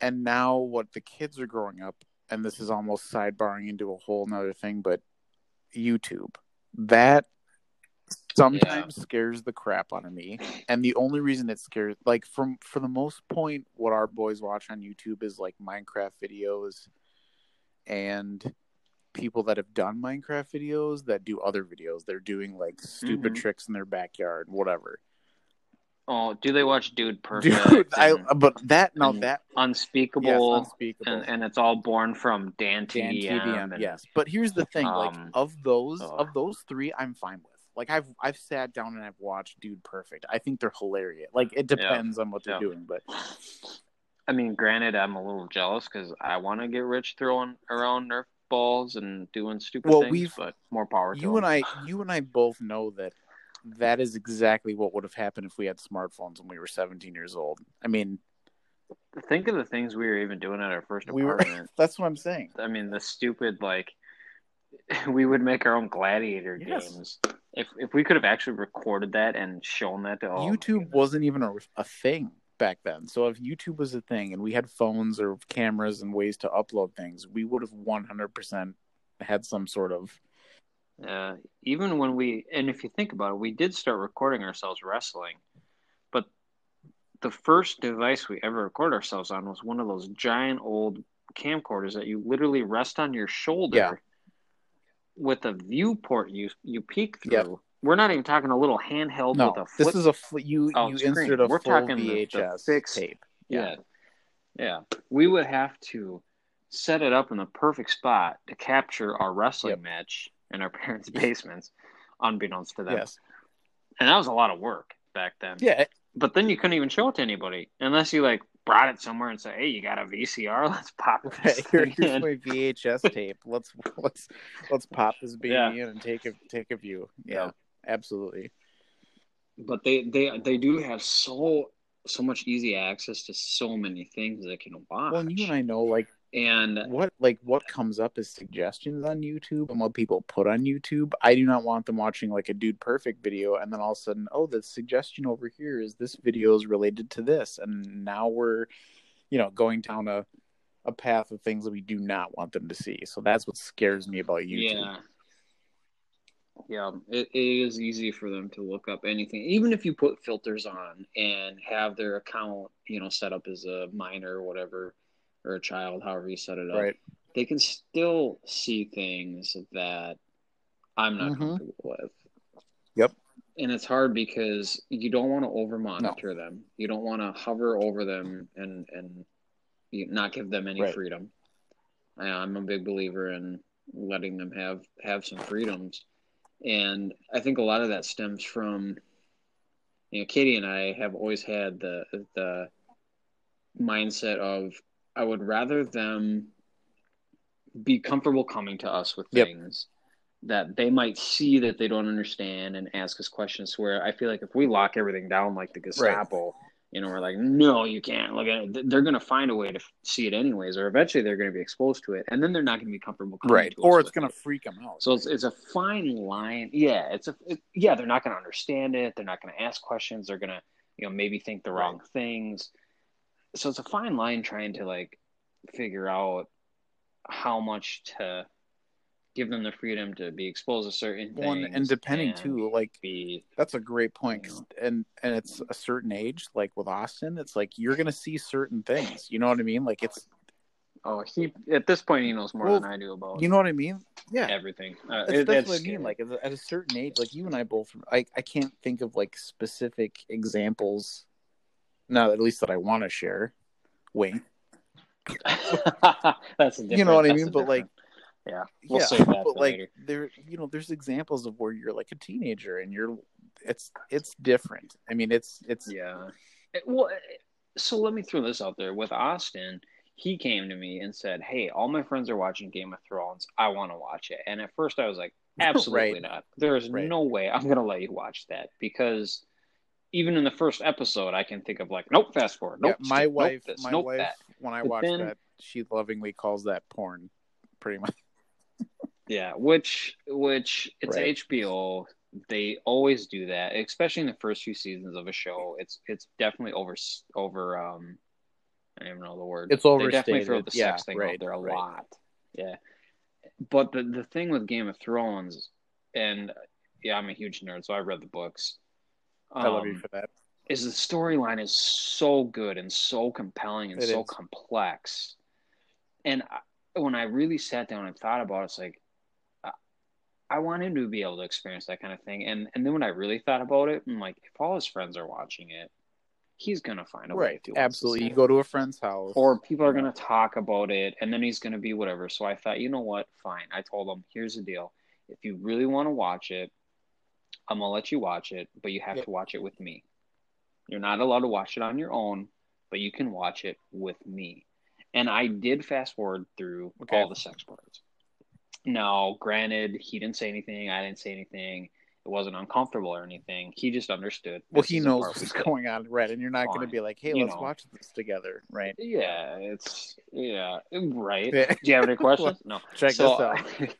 And now what the kids are growing up and this is almost sidebarring into a whole nother thing, but YouTube. That sometimes scares the crap out of me. And the only reason it scares like from for the most point what our boys watch on YouTube is like Minecraft videos and people that have done Minecraft videos that do other videos. They're doing like stupid Mhm. tricks in their backyard, whatever. Oh, do they watch Dude Perfect? Dude, I and but that and that Unspeakable, yes, unspeakable. and, and it's all born from Dan Dan TDM. And- yes. But here's the thing, like Um, of those of those three, I'm fine with. Like I've I've sat down and I've watched Dude Perfect. I think they're hilarious. Like it depends on what they're Yeah. doing, but I mean, granted, I'm a little jealous because I want to get rich throwing around Nerf balls and doing stupid Well, things. we've- but more power to you and I you and I both know that that is exactly what would have happened if we had smartphones when we were 17 years old. I mean, Think of the things we were even doing at our first we were apartment. that's what I'm saying. I mean, the stupid like we would make our own gladiator Yes. games. If if we could have actually recorded that and shown that to all YouTube wasn't even a, a thing back then. So if YouTube was a thing and we had phones or cameras and ways to upload things, we would have 100% had some sort of Uh, even when we, and if you think about it, we did start recording ourselves wrestling, but the first device we ever recorded ourselves on was one of those giant old camcorders that you literally rest on your shoulder Yeah. With a viewport you you peek through. Yep. We're not even talking a little handheld no. with a flip. This is a fl- you Oh, you screen. insert a We're full talking the- the VHS fixed- tape. yeah. yeah, We would have to set it up in the perfect spot to capture our wrestling Yep. match in our parents' basements, unbeknownst to them. Yes. And that was a lot of work back then. Yeah, But then you couldn't even show it to anybody unless you like brought it somewhere and said, "Hey, you got a VCR? Let's pop Right, this here, thing here's in." my VHS tape. Let's let's let's pop this baby Yeah. in and take a take a view. Yeah, Yeah. absolutely. But they they they do have so so much easy access to so many things they can watch. Well, and you and I know like and what like what comes up as suggestions on YouTube and what people put on YouTube. I do not want them watching like a dude perfect video and then all of a sudden, oh, the suggestion over here is this video is related to this, and now we're, you know, going down a a path of things that we do not want them to see. So that's what scares me about YouTube. Yeah. Yeah, it, it is easy for them to look up anything, even if you put filters on and have their account, you know, set up as a minor or whatever, or a child, however you set it up. Right. They can still see things that I'm not Mhm. comfortable with. Yep. And it's hard because you don't want to over monitor them. You don't want to hover over them and and you not give them any Right. freedom. I, I'm a big believer in letting them have have some freedoms, and I think a lot of that stems from, you know, Katie and I have always had the the mindset of I would rather them be comfortable coming to us with Yep. things that they might see that they don't understand and ask us questions where I feel like if we lock everything down like the Gestapo, you know, we're like, no, you can't look at it. They're going to find a way to f- see it anyways, or eventually they're going to be exposed to it, and then they're not going to be comfortable coming right, to us or it's with gonna freak them out. So it's it's a fine line. Yeah, it's a it, yeah. They're not going to understand it. They're not going to ask questions. They're going to you know maybe think the wrong things. So it's a fine line trying to like figure out how much to give them the freedom to be exposed to certain one things and depending and too, like be That's a great point, 'cause- and and it's a certain age. Like with Austin, it's like you're gonna see certain things. You know what I mean? Like it's, oh he at this point he knows more Well, than I do about you know what I mean? Yeah, everything. Uh, that's, it- that's that's what I mean. Like at a, at a certain age, like you and I both, I I can't think of like specific examples. Now, at least that I want to share. Wink. that's a You know what I mean? But like, yeah, we'll yeah, but like later. there, you know, there's examples of where you're like a teenager and you're, it's it's different. I mean, it's it's Yeah. It- Well, so let me throw this out there. With Austin, he came to me and said, "Hey, all my friends are watching Game of Thrones. I want to watch it." And at first, I was like, "Absolutely Right. not. There is Right. no way I'm going to let you watch that because." Even in the first episode, I can think of like, nope, fast forward, nope, yeah, my skip, nope wife, this, my nope wife, that. when I But watch then- that, she lovingly calls that porn, pretty much. Yeah, which which it's Right. HBO. They always do that, especially in the first few seasons of a show. It's it's definitely over over um I don't even know the word. It's They definitely overstated. throw the Yeah, sex thing right, out there a right. lot. Yeah. But the the thing with Game of Thrones and yeah, I'm a huge nerd, so I read the books. I love you um, for that. is the storyline is so good and so compelling and It so is. complex. And I, when I really sat down and thought about it, it's like I, I want him to be able to experience that kind of thing. And and then when I really thought about it, I'm like, if all his friends are watching it, he's gonna find a way Right, to. absolutely. You go to a friend's house, or people are going to talk about it and then he's going to be whatever so i thought you know what fine i told him here's the deal if you really want to watch it i'm going to let you watch it but you have Yep. to watch it with me you're not allowed to watch it on your own but you can watch it with me and i did fast forward through Okay. all the sex parts now granted he didn't say anything i didn't say anything it wasn't uncomfortable or anything he just understood well, he knows what's going on, right? And you're not going to be like, "Hey, You let's know. watch this together," right? Yeah, it's yeah, right. Do you have any questions? No. Check so, this out.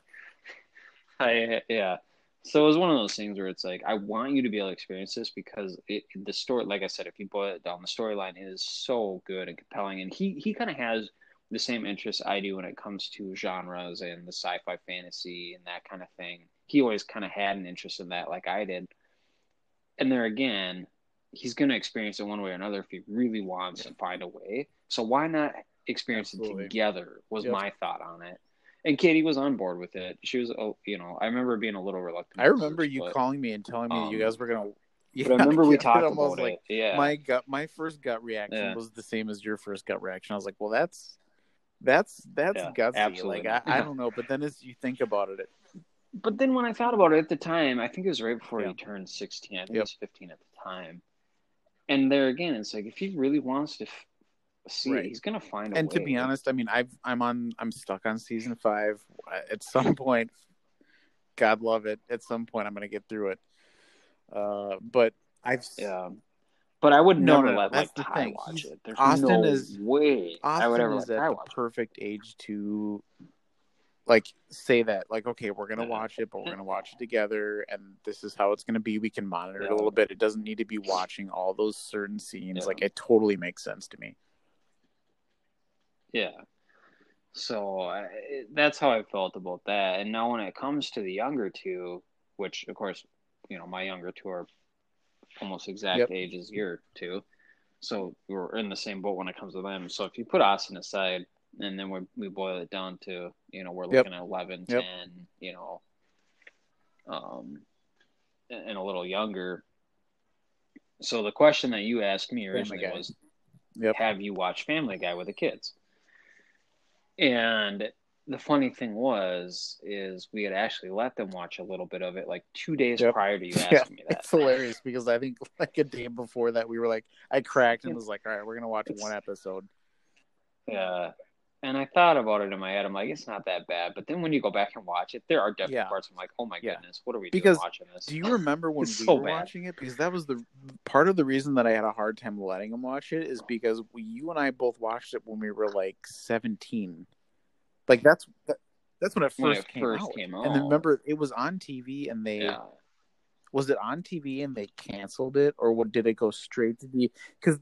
I yeah. So it was one of those things where it's like I want you to be able to experience this because it the story, like I said, if you boil it down, the storyline is so good and compelling, and he he kind of has the same interests I do when it comes to genres and the sci-fi fantasy and that kind of thing. He always kind of had an interest in that, like I did. And there again, he's going to experience it one way or another if he really wants to find a way. So why not experience Absolutely. it together? Was Yep. my thought on it. And Katie was on board with it. She was, oh, you know, I remember being a little reluctant. I remember first, you but, calling me and telling me that you um, guys were gonna. Yeah, But I remember we talked about like it. Yeah. my gut. My first gut reaction Yeah. was the same as your first gut reaction. I was like, "Well, that's that's that's Yeah, gutsy." absolutely. Like I, I don't know, but then as you think about it, it But then when I thought about it at the time, I think it was right before Yeah. he turned 16. I think Yep. he was 15 at the time. And there again, it's like if he really wants to f- see Right. he's to find a and way. to be honest, I mean, I've I'm on I'm stuck on season five. At some point, God love it. At some point, I'm gonna get through it. Uh, but I've Yeah. But I would No, never no, no, let that's like Ty thing. watch it. There's Austin no is- way I would Austin ever is at the watch it. perfect age to like say that like okay we're gonna watch it but we're gonna watch it together and this is how it's gonna be we can monitor it a little bit it doesn't need to be watching all those certain scenes Yeah. like it totally makes sense to me Yeah. So I, that's how I felt about that. And now when it comes to the younger two, which of course, you know, my younger two are almost exact Yep. age as your two. So we're in the same boat when it comes to them. So if you put Austin aside and then we, we boil it down to, you know, we're Yep. looking at 11, Yep. 10, you know, um, and a little younger. So the question that you asked me originally was, Yep. have you watched Family Guy with the kids? And the funny thing was, is we had actually let them watch a little bit of it, like two days Yep. prior to you Yeah, asking me that. it's hilarious because I think like a day before that we were like, I cracked and was like, all right, we're gonna watch one episode. Yeah. And I thought about it in my head. I'm like, it's not that bad. But then when you go back and watch it, there are definitely Yeah. parts I'm like, oh my Yeah. goodness, what are we Because doing watching this? Do you remember when we so were bad. watching it? Because that was the part of the reason that I had a hard time letting him watch it is because we, you and I both watched it when we were like seventeen. Like that's that, that's when it first, When it came, first out. came And then remember, it was on TV, and they yeah. was it on TV and they canceled it, or what? Did it go straight to the? Because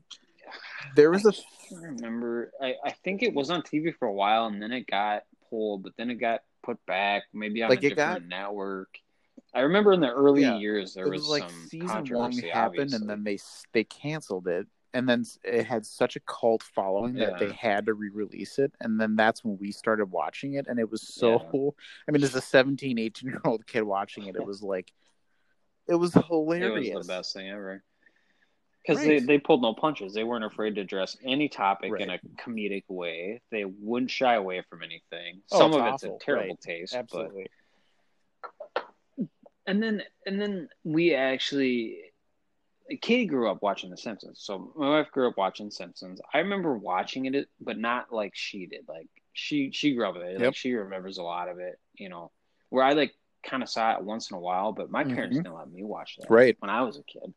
there was a I can't remember. I, I think it was on TV for a while and then it got pulled, but then it got put back, maybe on Like, a it got- different network. I remember in the early Yeah. years there it was, was like some season one controversy. happened, obviously. and then they they canceled it, and then it had such a cult following that they had to re-release it, and then that's when we started watching it, and it was so. I mean, as a 17, 18 year old kid watching it, it was like, it was it hilarious. was the best thing ever. Because they, Right. they pulled no punches. They weren't afraid to address any topic in a comedic way. They wouldn't shy away from anything. Oh, Some it's of it's awful, a terrible right. taste, but Absolutely. and then and then we actually Katie grew up watching The Simpsons. So my wife grew up watching Simpsons. I remember watching it, but not like she did. Like she she grew up with it. Like she remembers a lot of it. You know, where I like kind of saw it once in a while, but my parents Mhm. didn't let me watch that Right. when I was a kid.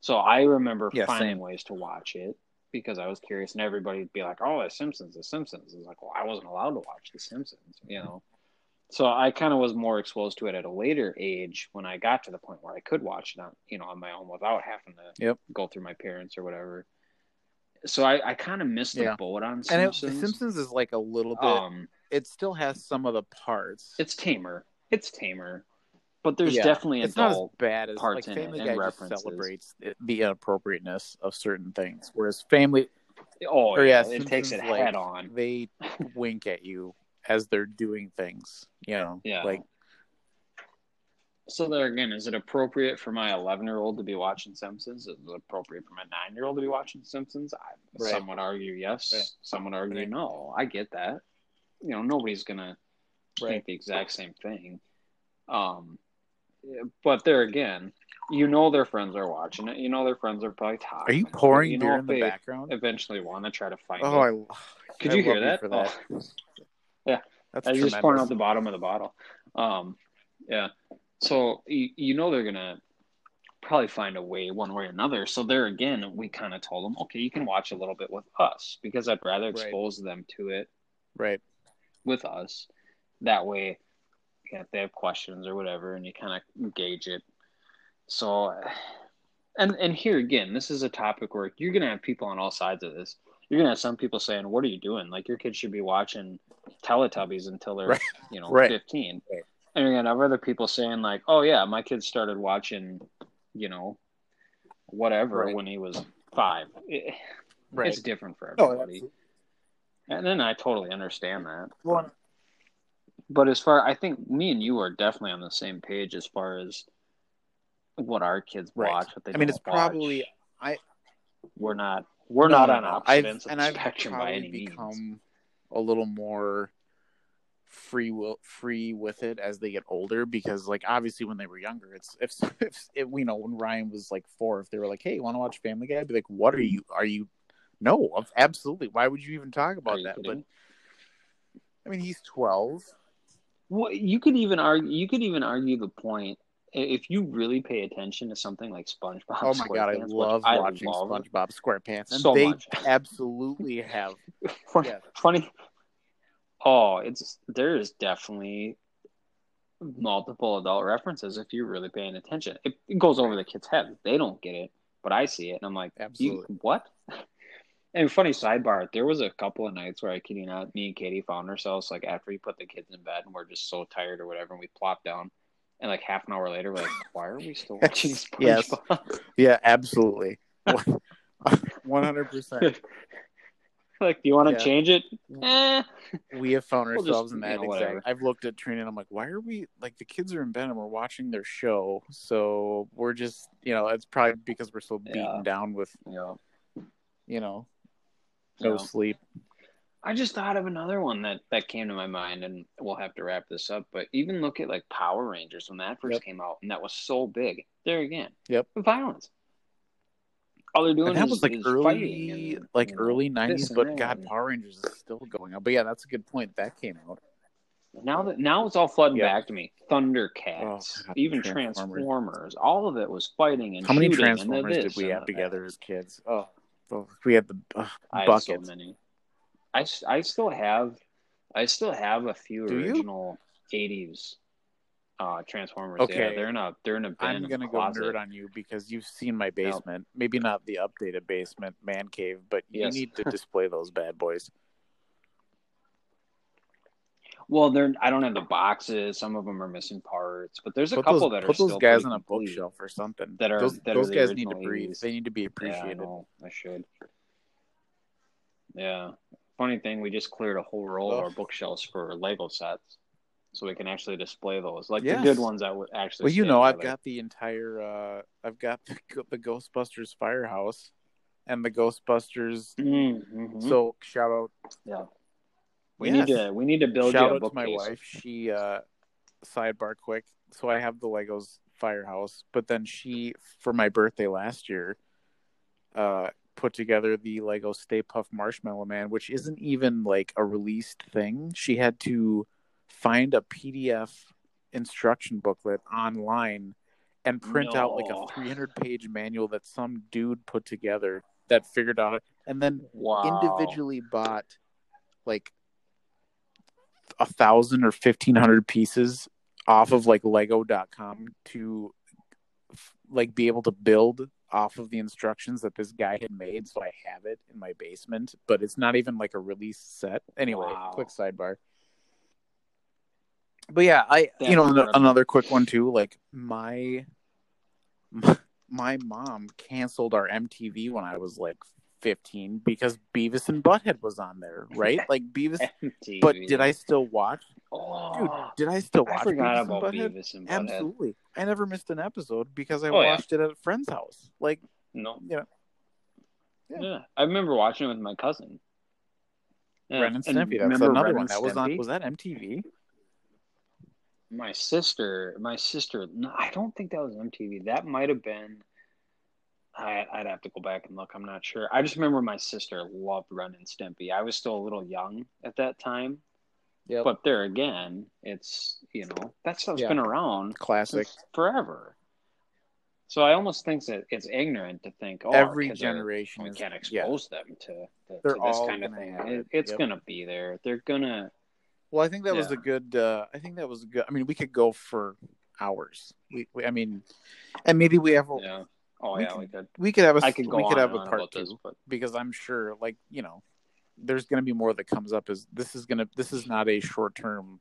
So I remember Yeah, finding same. ways to watch it because I was curious, and everybody would be like, "Oh, The Simpsons, The Simpsons." It's like, well, I wasn't allowed to watch The Simpsons, you know. So I kind of was more exposed to it at a later age when I got to the point where I could watch it on, you know, on my own without having to Yep. go through my parents or whatever. So I, I kind of missed the Yeah. boat on And it, Simpsons. The Simpsons is like a little bit. um, it still has some of the parts. it's tamer. It's tamer, but there's Yeah. definitely it's not as bad as parts like in it Family and Guy just references. celebrates the inappropriateness of certain things, whereas Family oh or yeah, yeah, it takes it like, head on. they wink at you as they're doing things. You know, Yeah. like So there again, is it appropriate for my 11 year old to be watching Simpsons? Is it appropriate for my nine year old to be watching Simpsons? I, Right. Some would argue yes. Right. Some would argue Right. no. I get that. You know, nobody's gonna Right. think the exact same thing. Um, but there again, you know their friends are watching it. You know their friends are probably talking. are you pouring You know beer in the background? Eventually, want to try to find Oh, it. I Could I you hear that? that. Oh. Yeah. That's I was just pouring out the bottom of the bottle. Um, yeah. So you, you know they're gonna probably find a way one way or another. So there again, we kind of told them, okay, you can watch a little bit with us because I'd rather Right. expose them to it right. with us. That way, you know, if they have questions or whatever, and you kind of gauge it. So, and and here again, this is a topic where you're gonna have people on all sides of this. You're gonna have some people saying, "What are you doing? Like your kids should be watching Teletubbies until they're, Right. you know, Right. 15." Right. And you're gonna have other people saying, like, "Oh yeah, my kid started watching, you know, whatever when he was five. It-. It's different for oh, everybody. absolutely. and then I totally understand that. Well, But as far, I think me and you are definitely on the same page as far as what our kids Right. watch. What they I mean, it's probably. I we're not we're no, not on opposite ends of and the I've spectrum by any means. become a little more free will free with it as they get older because like obviously when they were younger it's if, if, if you know when Ryan was like four if they were like hey you want to watch Family Guy I'd be like what are you are you no absolutely why would you even talk about that but? I mean he's twelve Well, you could even argue. You could even argue the point if you really pay attention to something like SpongeBob. oh my god I love I watching love. SpongeBob SquarePants and So they much. absolutely have Funny, Yeah. funny. Oh, it's there is definitely multiple adult references if you're really paying attention. It, it goes over the kids' heads. They don't get it, but I see it, and I'm like, Absolutely. what? And funny sidebar, there was a couple of nights where I kid you not, me and Katie found ourselves like after we put the kids in bed and we're just so tired or whatever, and we plopped down, and like half an hour later, we're like, why are we still watching Yes. Yeah absolutely one hundred percent like, do you want to Yeah. change it? Eh. we have found We'll just, ourselves in you that know, exact. whatever. I've looked at Trina and I'm like, why are we like the kids are in bed and we're watching their show? So we're just, you know, it's probably because we're so beaten Yeah. down with, You know, you know, no Yeah. sleep. I just thought of another one that that came to my mind, and we'll have to wrap this up. But even look at like Power Rangers when that first Yep. came out, and that was so big. There again, Yep. violence. All they're doing And that is, was like early, and, like early '90s. But God, Power Rangers is still going on. But yeah, that's a good point. That came out. Now that now it's all flooding Yep. back to me. Thundercats, Oh, even Transformers. Transformers. all of it was fighting and How many shooting and the Transformers did we have together that. as kids? Oh, we had the uh, I have so many. I, I still have I still have a few Do you? original '80s uh, Transformers. Okay. Yeah, they're in a they're in a bin I'm gonna go nerd on you because you've seen my basement. Maybe not the updated basement man cave, but Yes. you need to display those bad boys. Well, they're I don't have the boxes. Some of them are missing parts, but there's a Put couple those, that are put those still guys on a bookshelf or something. That are- those, that those the guys need to breathe. They need to be Yeah, I appreciated. I should. Yeah. Funny thing, we just cleared a whole row of our bookshelves for Lego sets, so we can actually display those, like Yes. the good ones that would actually. Well, you know, I've got the entire. uh I've got the, the Ghostbusters firehouse and the Ghostbusters. Mm, mhm. So shout out, yeah, we Yes. need to we need to build shout you out to my wife. She uh sidebar quick. So I have the Legos firehouse, but then she for my birthday last year, uh, put together the Lego Stay Puft Marshmallow Man, which isn't even like a released thing. She had to find a PDF instruction booklet online and print out like a 300 page manual that some dude put together that figured out and then Wow. individually bought like a thousand or fifteen hundred pieces off of like lego.com to like be able to build off of the instructions that this guy had made so i have it in my basement but it's not even like a release set anyway Wow. quick sidebar but yeah i That's you know incredible. another quick one too like my my mom canceled our mtv when i was like 15 because beavis and butthead was on there right like beavis but did i still watch Oh, dude did i still watch I forgot beavis about and butthead Beavis and Butthead. absolutely i never missed an episode because i Oh, yeah. watched it at a friend's house like No, you know yeah. Yeah. I remember watching it with my cousin. Yeah. ren and and stimpy that's another Ren one that was on was that mtv My sister, my sister. No, I don't think that was MTV. That might have been. I, I'd have to go back and look. I'm not sure. I just remember my sister loved Ren and Stimpy. I was still a little young at that time, Yep. but there again, it's you know that stuff's Yeah. been around classic forever. So I almost think that it's ignorant to think oh, every our kids are- generation we can't yeah expose them to, to, to this kind of thing. It, it. it's Yep. gonna be there. They're gonna. well i think that was a good uh i think that was a good i mean we could go for hours we, we i mean and maybe we have a, Yeah. Oh We yeah, can- we could. we could have a I could go we could on have a part two this, but because i'm sure like you know there's going to be more that comes up as this is going to this is not a short term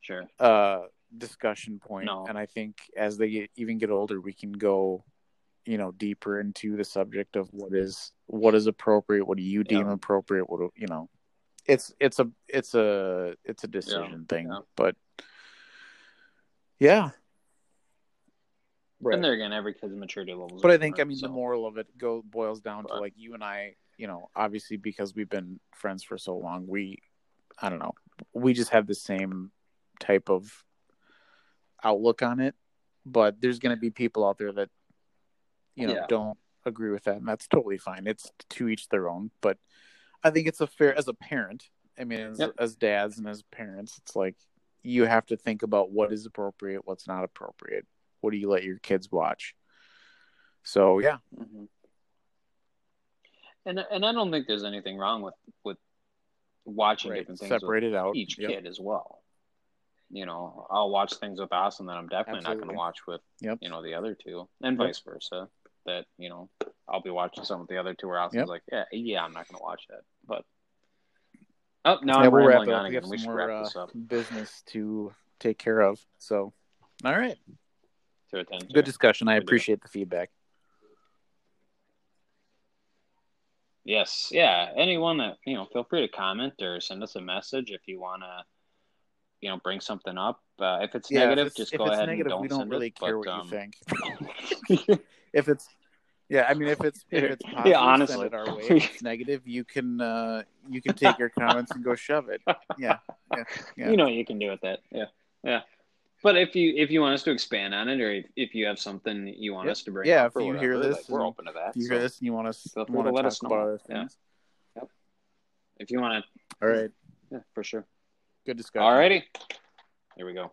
sure. uh discussion point No. and i think as they get, even get older we can go you know deeper into the subject of what is what is appropriate what do you deem Yeah. appropriate what do, you know it's it's a it's a it's a decision thing yeah. but yeah And there again, every kid's maturity level. but I think I mean the moral of it go boils down to like you and I, you know, obviously because we've been friends for so long, we I don't know, we just have the same type of outlook on it. But there's going to be people out there that you know Yeah. don't agree with that, and that's totally fine. It's to each their own. But I think it's a fair as a parent. I mean, as, Yep. as dads and as parents, it's like you have to think about what is appropriate, what's not appropriate. What do you let your kids watch? So yeah, hmm And and I don't think there's anything wrong with with watching right. different things Separated out. each Yep. kid as well. You know, I'll watch things with Austin that I'm definitely not going to watch with Yep. you know the other two, and Yep. vice versa. That you know, I'll be watching some with the other two where Austin's like, yeah, yeah, I'm not going to watch that. But oh, now Yeah, I'm we'll rambling up. on We again. We some should more wrap uh, this up business to take care of. So, all right, to attend. to. good discussion. I appreciate the feedback. Yes, yeah. Anyone that you know, feel free to comment or send us a message if you want to, you know, bring something up. Uh, if it's Yeah, if negative, it's- just go ahead negative, and don't we don't really it. care but, what um, you think. if it's Yeah, I mean, if it's if it's Yeah, honestly. send it our way. If it's negative, you can uh, you can take your comments and go shove it. Yeah, yeah, yeah. You know what you can do with that. Yeah, yeah. But if you if you want us to expand on it, or if, if you have something you want Yep. us to bring Yeah, up, if you whatever, hear this like, we're open to that. If you so hear this and you want us feel free want to let us know. about other Yeah. things, If you want to, all right, yeah, for sure. good discussion. Alrighty, here we go.